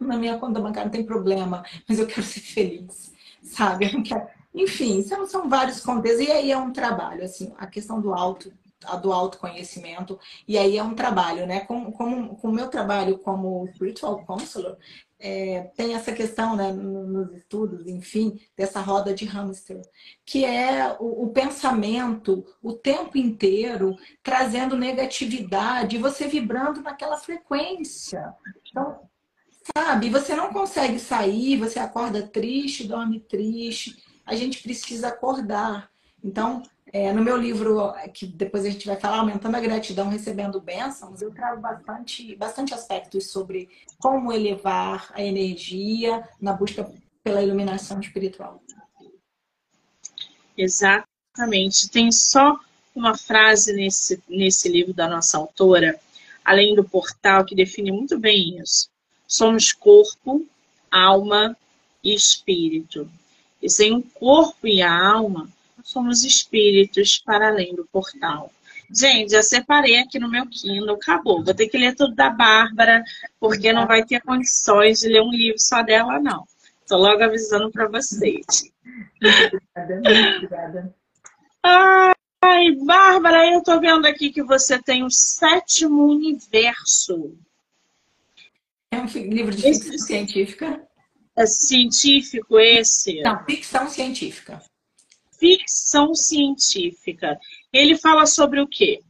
na minha conta bancária, não tem problema, mas eu quero ser feliz, sabe? Eu quero... Enfim, são, são vários contextos. E aí é um trabalho, assim, a questão do auto do autoconhecimento. E aí é um trabalho, né? Com, com, com o meu trabalho como spiritual counselor, é, tem essa questão né, nos estudos, enfim, dessa roda de hamster, que é o, o, pensamento o tempo inteiro trazendo negatividade, você vibrando naquela frequência. Então, sabe, você não consegue sair, você acorda triste, dorme triste. A gente precisa acordar. Então, é, no meu livro, que depois a gente vai falar, Aumentando a Gratidão, Recebendo Bênçãos, eu trago bastante, bastante aspectos sobre como elevar a energia na busca pela iluminação espiritual. Exatamente. Tem só uma frase nesse, nesse livro da nossa autora, além do portal, que define muito bem isso. Somos corpo, alma e espírito. E sem o corpo e a alma, somos espíritos para além do portal. Gente, já separei aqui no meu Kindle, acabou. Vou ter que ler tudo da Bárbara, porque não vai ter condições de ler um livro só dela, não. Estou logo avisando para vocês. Obrigada, obrigada. Ai, Bárbara, eu estou vendo aqui que você tem o sétimo universo. É um livro de ficção esse... científica? É científico esse? Não, ficção científica ficção científica. Ele fala sobre o quê?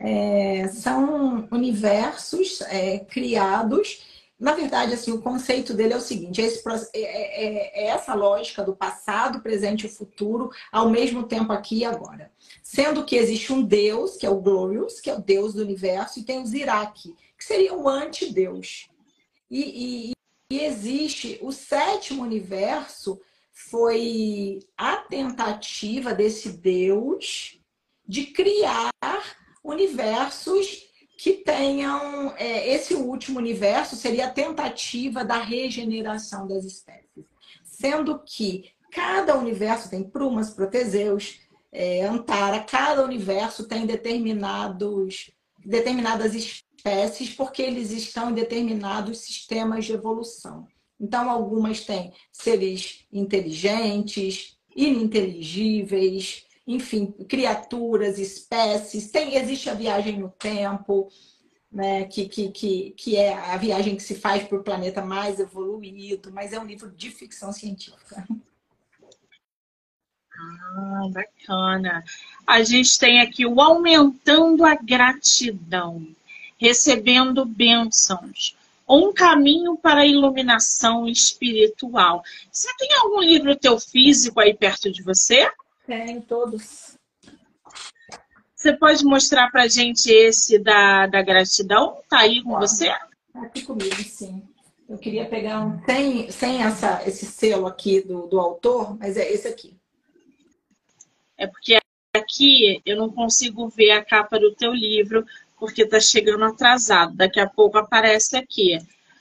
É, são universos é, criados. Na verdade, assim, o conceito dele é o seguinte: é, esse, é, é, é, essa lógica do passado, presente e futuro, ao mesmo tempo aqui e agora. Sendo que existe um Deus, que é o Glorious, que é o Deus do universo, e tem o Ziraki, que seria o antideus. E, e, e existe o sétimo universo, foi a tentativa desse Deus de criar universos que tenham. É, esse último universo seria a tentativa da regeneração das espécies. Sendo que cada universo tem Prumas, Proteseus, é, Antara, cada universo tem determinados, determinadas espécies, porque eles estão em determinados sistemas de evolução. Então, algumas têm seres inteligentes, ininteligíveis, enfim, criaturas, espécies. Tem, existe a viagem no tempo, né, que, que, que, que é a viagem que se faz para o planeta mais evoluído, mas é um livro de ficção científica. Ah, bacana. A gente tem aqui o Aumentando a Gratidão, recebendo bênçãos um caminho para a iluminação espiritual. Você tem algum livro teu físico aí perto de você? Tem, todos. Você pode mostrar para gente esse da, da gratidão? Tá aí com você? Tá aqui comigo, sim. Eu queria pegar um sem, sem essa, esse selo aqui do, do autor, mas é esse aqui. É porque aqui eu não consigo ver a capa do teu livro, porque está chegando atrasado. Daqui a pouco aparece aqui.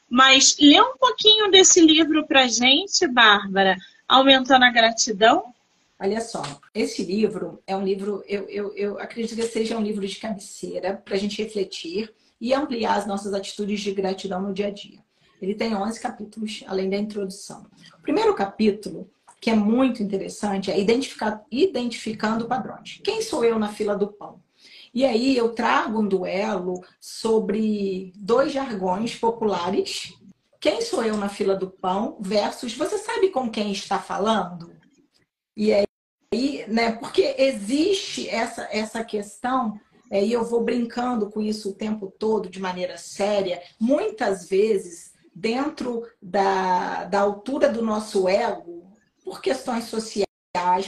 Mas lê um pouquinho desse livro para gente, Bárbara, aumentando a gratidão. Olha só, esse livro é um livro, eu, eu, eu acredito que seja um livro de cabeceira para a gente refletir e ampliar as nossas atitudes de gratidão no dia a dia. Ele tem 11 capítulos, além da introdução. O primeiro capítulo, que é muito interessante, é identificar, identificando padrões. Quem sou eu na fila do pão? E aí eu trago um duelo sobre dois jargões populares. Quem sou eu na fila do pão versus você sabe com quem está falando? E aí, né, porque existe essa, essa questão, é, e eu vou brincando com isso o tempo todo de maneira séria, muitas vezes dentro da, da altura do nosso ego, por questões sociais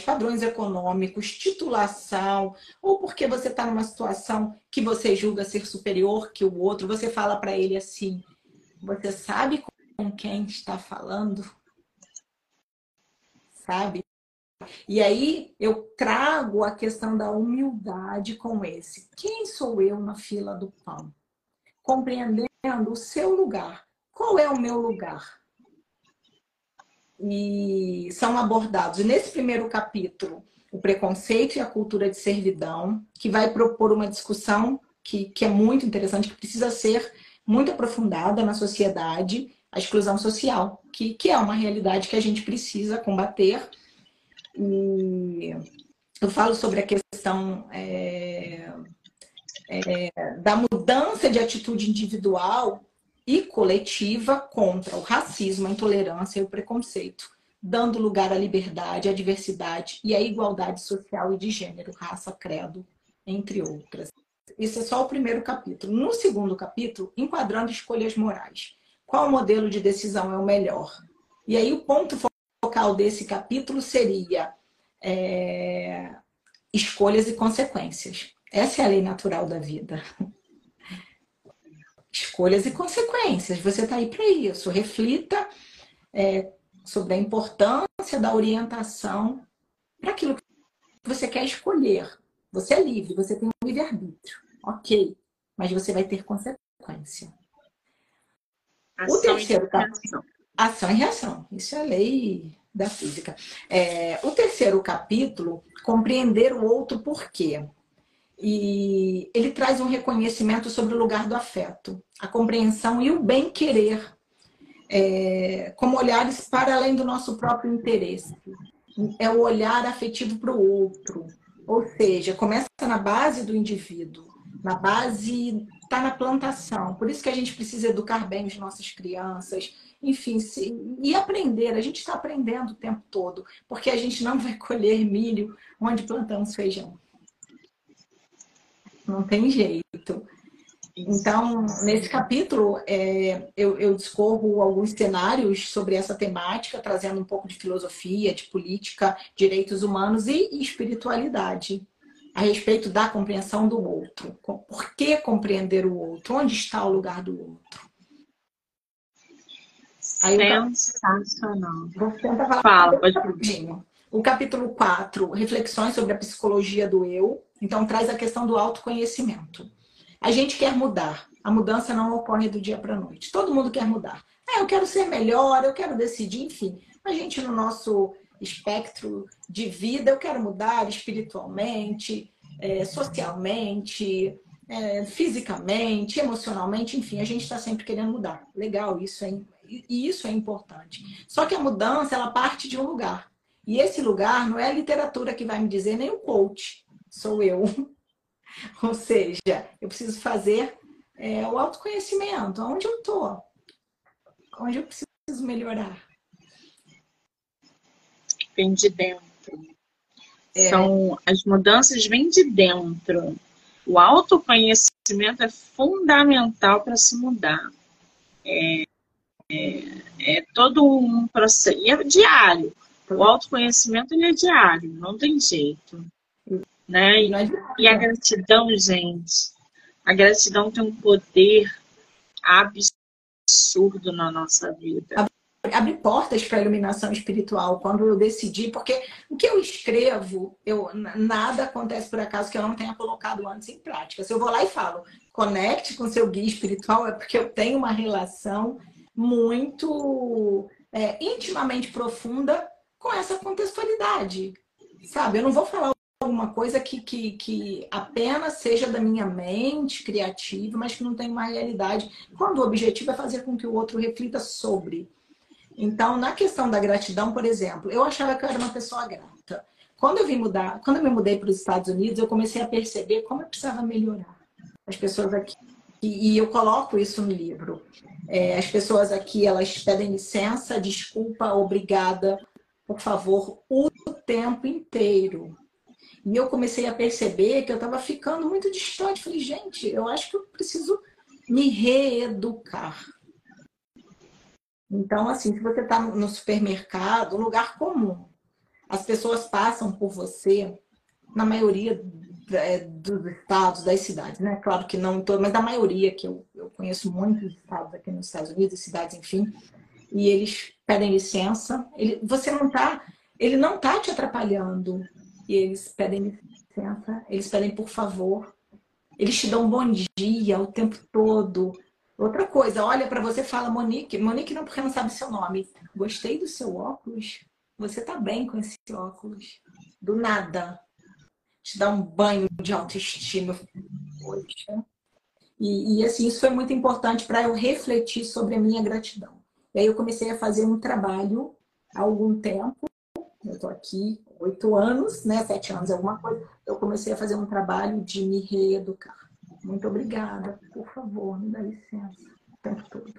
padrões econômicos, titulação, ou porque você está numa situação que você julga ser superior que o outro, você fala para ele assim: você sabe com quem está falando? Sabe? E aí eu trago a questão da humildade com esse. Quem sou eu na fila do pão? Compreendendo o seu lugar qual é o meu lugar? E são abordados nesse primeiro capítulo o preconceito e a cultura de servidão, que vai propor uma discussão que, que é muito interessante, que precisa ser muito aprofundada na sociedade, a exclusão social, que, que é uma realidade que a gente precisa combater. E eu falo sobre a questão é, é, da mudança de atitude individual e coletiva contra o racismo, a intolerância e o preconceito dando lugar à liberdade, à diversidade e à igualdade social e de gênero, raça, credo, entre outras. Isso é só o primeiro capítulo. No segundo capítulo, enquadrando escolhas morais. Qual modelo de decisão é o melhor? E aí o ponto focal desse capítulo seria é, escolhas e consequências. Essa é a lei natural da vida. Escolhas e consequências. Você está aí para isso. Reflita é, sobre a importância da orientação para aquilo que você quer escolher. Você é livre, você tem um livre-arbítrio. Ok, mas você vai ter consequência. Ação o terceiro capítulo. Ação e reação. Isso é a lei da física. É, o terceiro capítulo, compreender o outro por quê. E ele traz um reconhecimento sobre o lugar do afeto, a compreensão e o bem-querer é, como olhares para além do nosso próprio interesse. É o olhar afetivo para o outro. Ou seja, começa na base do indivíduo, na base, está na plantação. Por isso que a gente precisa educar bem as nossas crianças, enfim, se, e aprender. A gente está aprendendo o tempo todo, porque a gente não vai colher milho onde plantamos feijão. Não tem jeito. Então, nesse capítulo, é, eu, eu, discorro alguns cenários sobre essa temática, trazendo um pouco de filosofia, de política, direitos humanos e espiritualidade, a respeito da compreensão do outro. Por que compreender o outro? Onde está o lugar do outro? Aí, Sensacional. Vou tentar falar Fala, pode rapidinho. O capítulo 4, reflexões sobre a psicologia do eu. Então, traz a questão do autoconhecimento. A gente quer mudar. A mudança não ocorre do dia para a noite. Todo mundo quer mudar. É, eu quero ser melhor, eu quero decidir, enfim. A gente, no nosso espectro de vida, eu quero mudar espiritualmente, é, socialmente, é, fisicamente, emocionalmente, enfim, a gente está sempre querendo mudar. Legal, isso é, isso é importante. Só que a mudança, ela parte de um lugar. E esse lugar não é a literatura que vai me dizer, nem o coach, sou eu. Ou seja, eu preciso fazer é, o autoconhecimento. Onde eu estou? Onde eu preciso melhorar? Vem de dentro. É. São as mudanças vêm de dentro. O autoconhecimento é fundamental para se mudar. É, é, é, todo um processo. E é diário. O autoconhecimento ele é diário, não tem jeito. Né? E, e a gratidão, gente, a gratidão tem um poder absurdo na nossa vida. Abre portas para a iluminação espiritual quando eu decidi, porque o que eu escrevo, eu, nada acontece por acaso que eu não tenha colocado antes em prática. Se eu vou lá e falo, conecte com seu guia espiritual, é porque eu tenho uma relação muito é, intimamente profunda com essa contextualidade. Sabe? Eu não vou falar alguma coisa que, que, que apenas seja da minha mente criativa, mas que não tem uma realidade, quando o objetivo é fazer com que o outro reflita sobre. Então, na questão da gratidão, por exemplo, eu achava que eu era uma pessoa grata. Quando eu vim mudar, quando eu me mudei para os Estados Unidos, eu comecei a perceber como eu precisava melhorar. As pessoas aqui e, eu coloco isso no livro. É, as pessoas aqui elas pedem licença, desculpa, obrigada, por favor, o tempo inteiro. E eu comecei a perceber que eu estava ficando muito distante. Falei, gente, eu acho que eu preciso me reeducar. Então, assim, se você está no supermercado, lugar comum, as pessoas passam por você, na maioria é, dos estados, das cidades, né? Claro que não todo, mas da maioria, que eu, eu conheço muitos estados aqui nos Estados Unidos, cidades, enfim, e eles pedem licença. Ele, você não está, ele não está te atrapalhando, e eles pedem licença, eles pedem por favor, eles te dão um bom dia o tempo todo. Outra coisa, olha para você e fala, Monique, Monique não porque não sabe seu nome. Gostei do seu óculos. Você tá bem com esse óculos. Do nada. Te dá um banho de autoestima. Poxa. E, e assim, isso foi muito importante para eu refletir sobre a minha gratidão. E aí eu comecei a fazer um trabalho há algum tempo. Eu estou aqui oito anos, né? Sete anos, alguma coisa. Eu comecei a fazer um trabalho de me reeducar. Muito obrigada, por favor, me dá licença o tempo todo.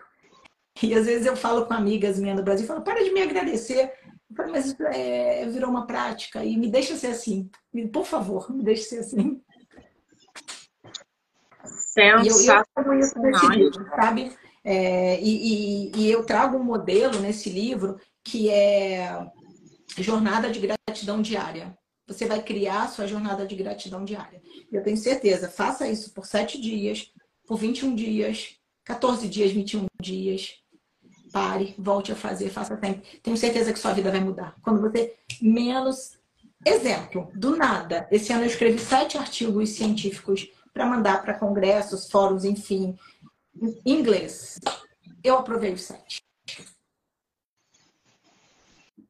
E às vezes eu falo com amigas minhas no Brasil, falo, para de me agradecer. Eu falo, mas é, virou uma prática e me deixa ser assim. Por favor, me deixa ser assim. Sensacional. E eu, eu isso livro, sabe? É, e, e, e eu trago um modelo nesse livro que é jornada de gratidão diária. Você vai criar a sua jornada de gratidão diária. Eu tenho certeza, faça isso por sete dias, por 21 dias, 14 dias, 21 dias. Pare, volte a fazer, faça sempre. Tenho certeza que sua vida vai mudar. Quando você menos. Exemplo, do nada. Esse ano eu escrevi sete artigos científicos para mandar para congressos, fóruns, enfim, inglês. Eu aprovei os sete.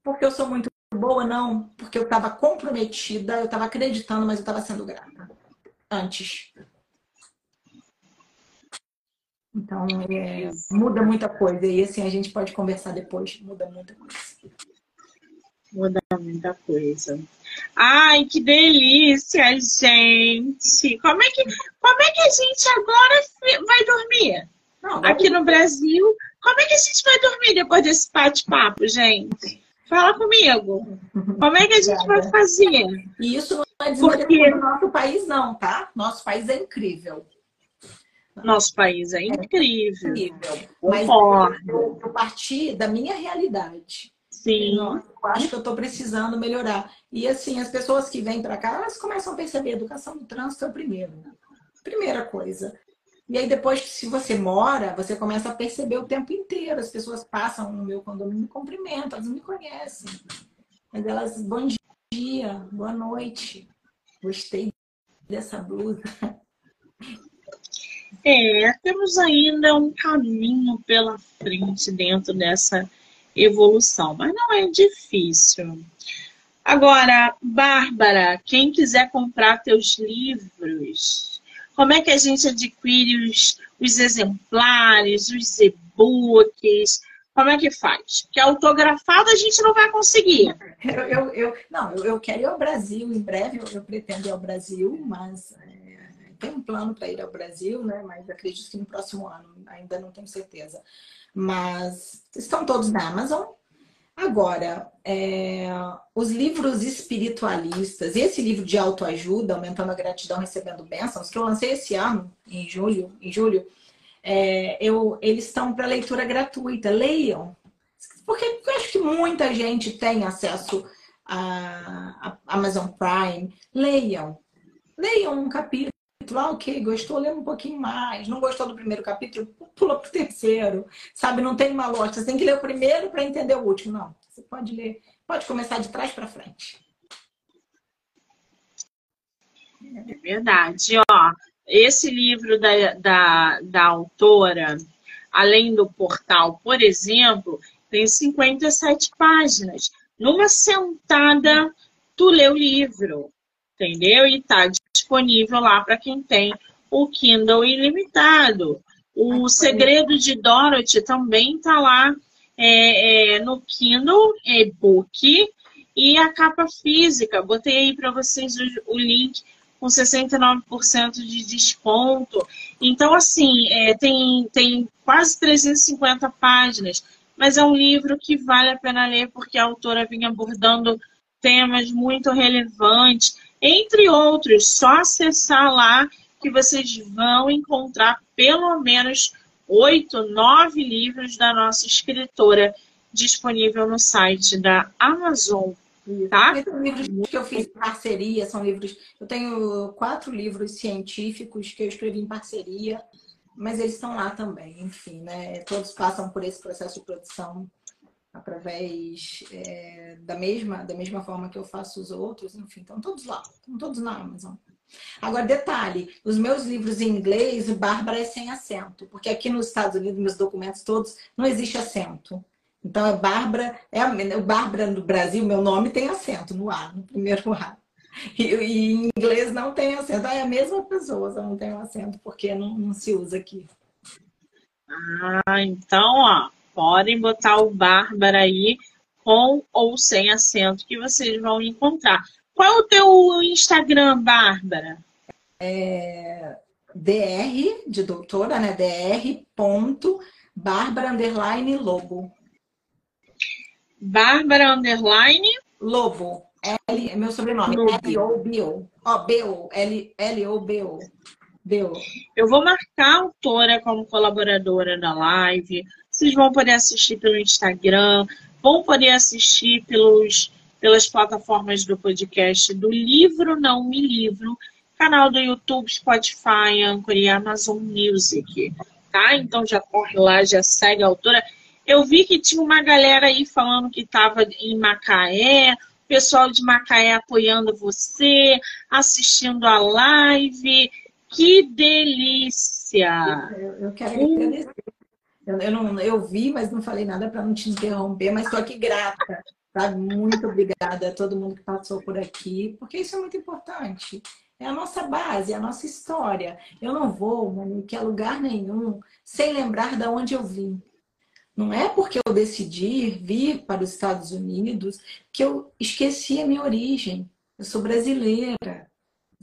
Porque eu sou muito boa, não. Porque eu estava comprometida, eu estava acreditando, mas eu estava sendo grata antes. Então, é, muda muita coisa. E assim, a gente pode conversar depois. Muda muita coisa. Muda muita coisa. Ai, que delícia, gente! Como é que, como é que a gente agora vai dormir? Não, Aqui no Brasil, como é que a gente vai dormir depois desse bate-papo, gente? Fala comigo. Como é que a gente vai fazer? E isso não é Porque... do nosso país, não, tá? Nosso país é incrível. Nosso país é incrível. É incrível. Mas eu, eu parti da minha realidade. Sim. eu acho que eu estou precisando melhorar. E assim, as pessoas que vêm para cá, elas começam a perceber, a educação do trânsito é o primeiro. Né? Primeira coisa. E aí depois, se você mora, você começa a perceber o tempo inteiro. As pessoas passam no meu condomínio e me cumprimentam, elas me conhecem. Mas elas, bom dia, boa noite. Gostei dessa blusa. É, temos ainda um caminho pela frente dentro dessa evolução, mas não é difícil. Agora, Bárbara, quem quiser comprar teus livros, como é que a gente adquire os, os exemplares, os e-books? Como é que faz? Porque autografado a gente não vai conseguir. Eu, eu, eu não, eu, eu, quero ir ao Brasil em breve, eu, eu pretendo ir ao Brasil, mas é, um plano para ir ao Brasil, né? Mas acredito que no próximo ano, ainda não tenho certeza. Mas estão todos na Amazon. Agora, é, os livros espiritualistas, esse livro de autoajuda, Aumentando a Gratidão, Recebendo Bênçãos, que eu lancei esse ano, em julho, em julho é, eu, eles estão para leitura gratuita. Leiam. Porque eu acho que muita gente tem acesso a, a Amazon Prime. Leiam. Leiam um capítulo ah, ok, gostou, lê um pouquinho mais. Não gostou do primeiro capítulo, pula para o terceiro. Sabe, não tem uma lógica. Você tem que ler o primeiro para entender o último. Não, você pode ler, pode começar de trás para frente. É verdade. Ó, esse livro da, da, da autora, além do portal, por exemplo, tem 57 páginas. Numa sentada, tu lê o livro, entendeu? E tá disponível lá para quem tem o Kindle ilimitado. O Segredo de Dorothy também está lá é, é, no Kindle e-book e a capa física. Botei aí para vocês o, o, link com 69% de desconto. Então, assim, é, tem, tem quase 350 páginas, mas é um livro que vale a pena ler porque a autora vinha abordando temas muito relevantes entre outros. Só acessar lá que vocês vão encontrar pelo menos oito, nove livros da nossa escritora disponível no site da Amazon. Tá? Esses livros que eu fiz em parceria são livros. Eu tenho quatro livros científicos que eu escrevi em parceria, mas eles estão lá também. Enfim, né? Todos passam por esse processo de produção através é, da mesma da mesma forma que eu faço os outros, enfim, estão todos lá, estão todos na Amazon. Agora, detalhe: os meus livros em inglês, Bárbara é sem acento, porque aqui nos Estados Unidos, meus documentos todos, não existe acento. Então, é Bárbara, é o Bárbara no Brasil, meu nome tem acento no A, no primeiro A. E, e, em inglês não tem acento. Ah, é a mesma pessoa, só não tem acento, porque não, não se usa aqui. Ah, então, ó, podem botar o Bárbara aí com ou sem acento que vocês vão encontrar. Qual é o teu Instagram, Bárbara? É dr de doutora, né? dr. Bárbara underline Lobo. Bárbara underline Lobo. L, é meu sobrenome. L-O-B-O. Ó, B-O. L-O-B-O. B-O. Eu vou marcar a autora como colaboradora da live. Vocês vão poder assistir pelo Instagram, vão poder assistir pelos, pelas plataformas do podcast do Livro Não Me Livro, canal do YouTube, Spotify, Anchor e Amazon Music. Tá? Então já corre lá, já segue a autora. Eu vi que tinha uma galera aí falando que estava em Macaé, pessoal de Macaé apoiando você, assistindo a live. Que delícia! Eu, eu quero agradecer. Eu, eu, não, eu vi, mas não falei nada para não te interromper, mas estou aqui grata. Sabe? Muito obrigada a todo mundo que passou por aqui, porque isso é muito importante. É a nossa base, é a nossa história. Eu não vou, Monique, a lugar nenhum sem lembrar de onde eu vim. Não é porque eu decidi vir para os Estados Unidos que eu esqueci a minha origem. Eu sou brasileira,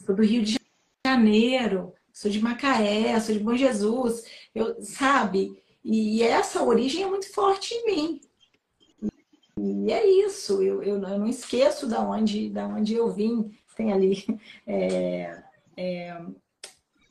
sou do Rio de Janeiro, sou de Macaé, sou de Bom Jesus, eu, sabe? E essa origem é muito forte em mim. E é isso, eu, eu, eu não esqueço da onde, da onde eu vim. Tem ali é, é,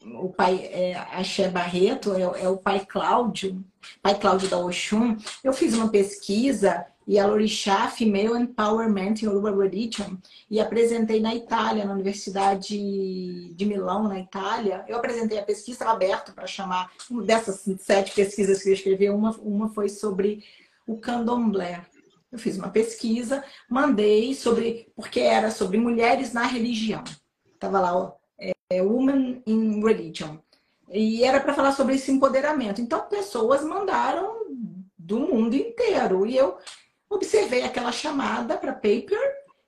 o pai é, Axé Barreto, é, é, o pai Cláudio, pai Cláudio da Oxum. Eu fiz uma pesquisa e a Lorixá Female Empowerment in Urban Religion e apresentei na Itália, na Universidade de Milão, na Itália. Eu apresentei a pesquisa, aberto para chamar, dessas sete pesquisas que eu escrevi, uma, uma foi sobre o candomblé. Eu fiz uma pesquisa, mandei sobre, porque era sobre mulheres na religião. Estava lá, ó, é, Women in Religion. E era para falar sobre esse empoderamento. Então, pessoas mandaram do mundo inteiro. E eu observei aquela chamada para paper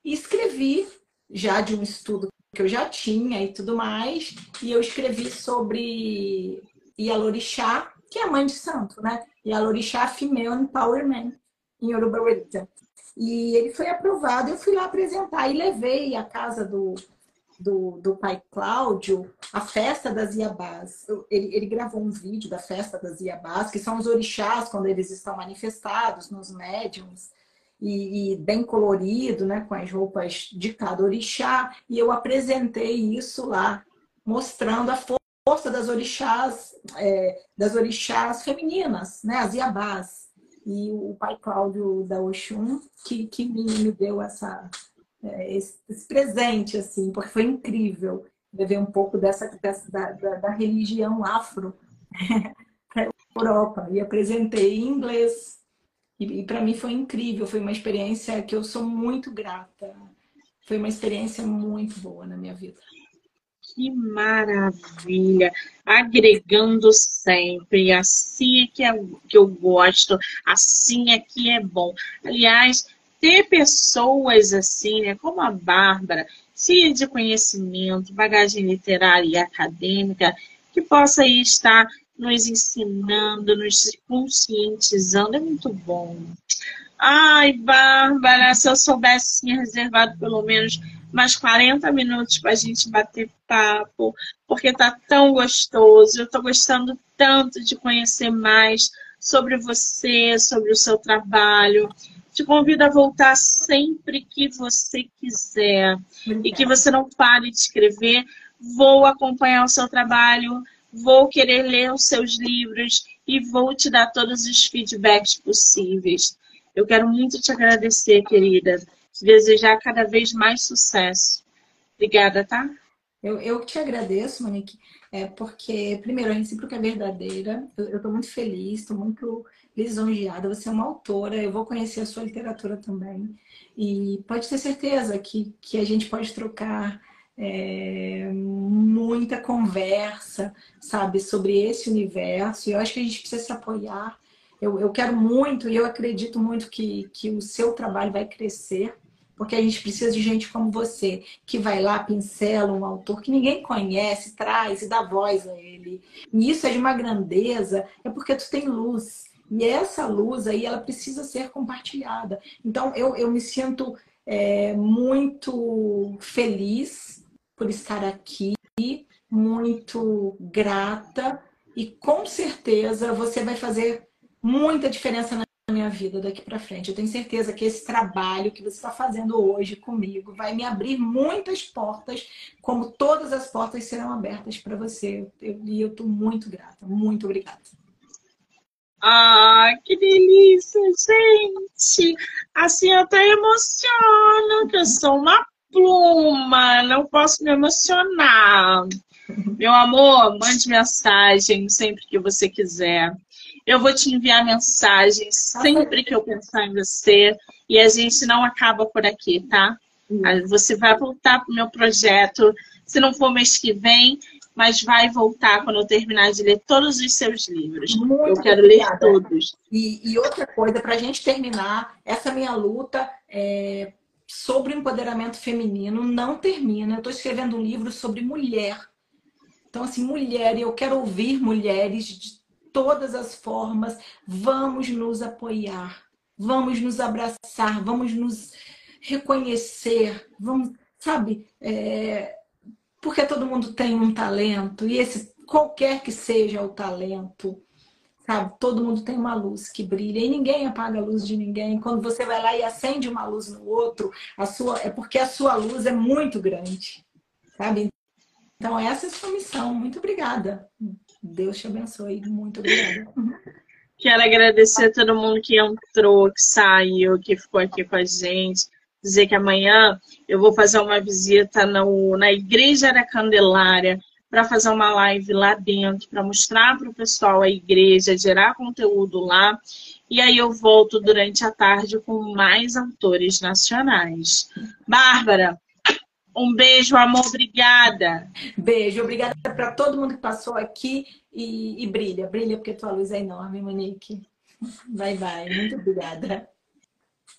e escrevi já de um estudo que eu já tinha e tudo mais. E eu escrevi sobre Yalorixá, que é a mãe de santo, né? Yalorixá Female Empowerment em Religion. E ele foi aprovado, eu fui lá apresentar e levei a casa do, do, do pai Cláudio a festa das Iabás. Ele, ele gravou um vídeo da festa das Iabás, que são os orixás quando eles estão manifestados nos médiums. E, e, bem colorido, né, com as roupas de cada orixá, e eu apresentei isso lá, mostrando a força das orixás, é, das orixás femininas, né, as iabás. E o pai Cláudio da Oxum, que, que me, me deu essa, esse, esse, presente, assim, porque foi incrível ver um pouco dessa, dessa da, da, da religião afro para a Europa. E apresentei em inglês. E, e para mim foi incrível, foi uma experiência que eu sou muito grata. Foi uma experiência muito boa na minha vida. Que maravilha! Agregando sempre, assim é que, é que eu gosto, assim é que é bom. Aliás, ter pessoas assim, né, como a Bárbara, cheia de conhecimento, bagagem literária e acadêmica, que possa aí estar nos ensinando, nos conscientizando, é muito bom. Ai, Bárbara, se eu soubesse, tinha reservado pelo menos mais 40 minutos para a gente bater papo, porque tá tão gostoso. Eu estou gostando tanto de conhecer mais sobre você, sobre o seu trabalho. Te convido a voltar sempre que você quiser e que você não pare de escrever. Vou acompanhar o seu trabalho, vou querer ler os seus livros e vou te dar todos os feedbacks possíveis. Eu quero muito te agradecer, querida. Te desejar cada vez mais sucesso. Obrigada, tá? Eu, eu te agradeço, Monique, é, porque, primeiro, a recíproca é verdadeira. Eu estou muito feliz, estou muito lisonjeada. Você é uma autora, eu vou conhecer a sua literatura também. E pode ter certeza que, que a gente pode trocar é, muita conversa, sabe, sobre esse universo. E eu acho que a gente precisa se apoiar. Eu, eu quero muito e eu acredito muito que, que o seu trabalho vai crescer, porque a gente precisa de gente como você, que vai lá, pincela um autor que ninguém conhece, traz e dá voz a ele. E isso é de uma grandeza, é porque tu tem luz. E essa luz aí, ela precisa ser compartilhada. Então, eu, eu me sinto é, muito feliz por estar aqui, muito grata e com certeza você vai fazer muita diferença na minha vida daqui para frente. Eu tenho certeza que esse trabalho que você está fazendo hoje comigo vai me abrir muitas portas, como todas as portas serão abertas para você. e eu estou muito grata. Muito obrigada. Ah, que delícia, gente! Assim eu até emociono, que eu sou uma pluma, não posso me emocionar. Meu amor, mande mensagem sempre que você quiser. Eu vou te enviar mensagem sempre que eu pensar em você. E a gente não acaba por aqui, tá? Você vai voltar para o meu projeto. Se não for mês que vem, mas vai voltar quando eu terminar de ler todos os seus livros. Muito eu quero obrigada. ler todos. E, e outra coisa, para a gente terminar, essa minha luta é, sobre o empoderamento feminino não termina. Eu estou escrevendo um livro sobre mulher. Então, assim, mulher, eu quero ouvir mulheres de todas as formas. Vamos nos apoiar, vamos nos abraçar, vamos nos reconhecer, vamos, sabe? É, porque todo mundo tem um talento e esse qualquer que seja o talento, sabe? Todo mundo tem uma luz que brilha e ninguém apaga a luz de ninguém. Quando você vai lá e acende uma luz no outro, a sua é porque a sua luz é muito grande, sabe? Então essa é a sua missão. Muito obrigada. Deus te abençoe. Muito obrigada. Quero agradecer a todo mundo que entrou, que saiu, que ficou aqui com a gente dizer que amanhã eu vou fazer uma visita no, na Igreja da Candelária para fazer uma live lá dentro, para mostrar para o pessoal a igreja, gerar conteúdo lá. E aí eu volto durante a tarde com mais autores nacionais. Bárbara, um beijo, amor, obrigada. Beijo, obrigada para todo mundo que passou aqui e, e brilha, brilha porque tua luz é enorme, Monique. Vai, vai, muito obrigada.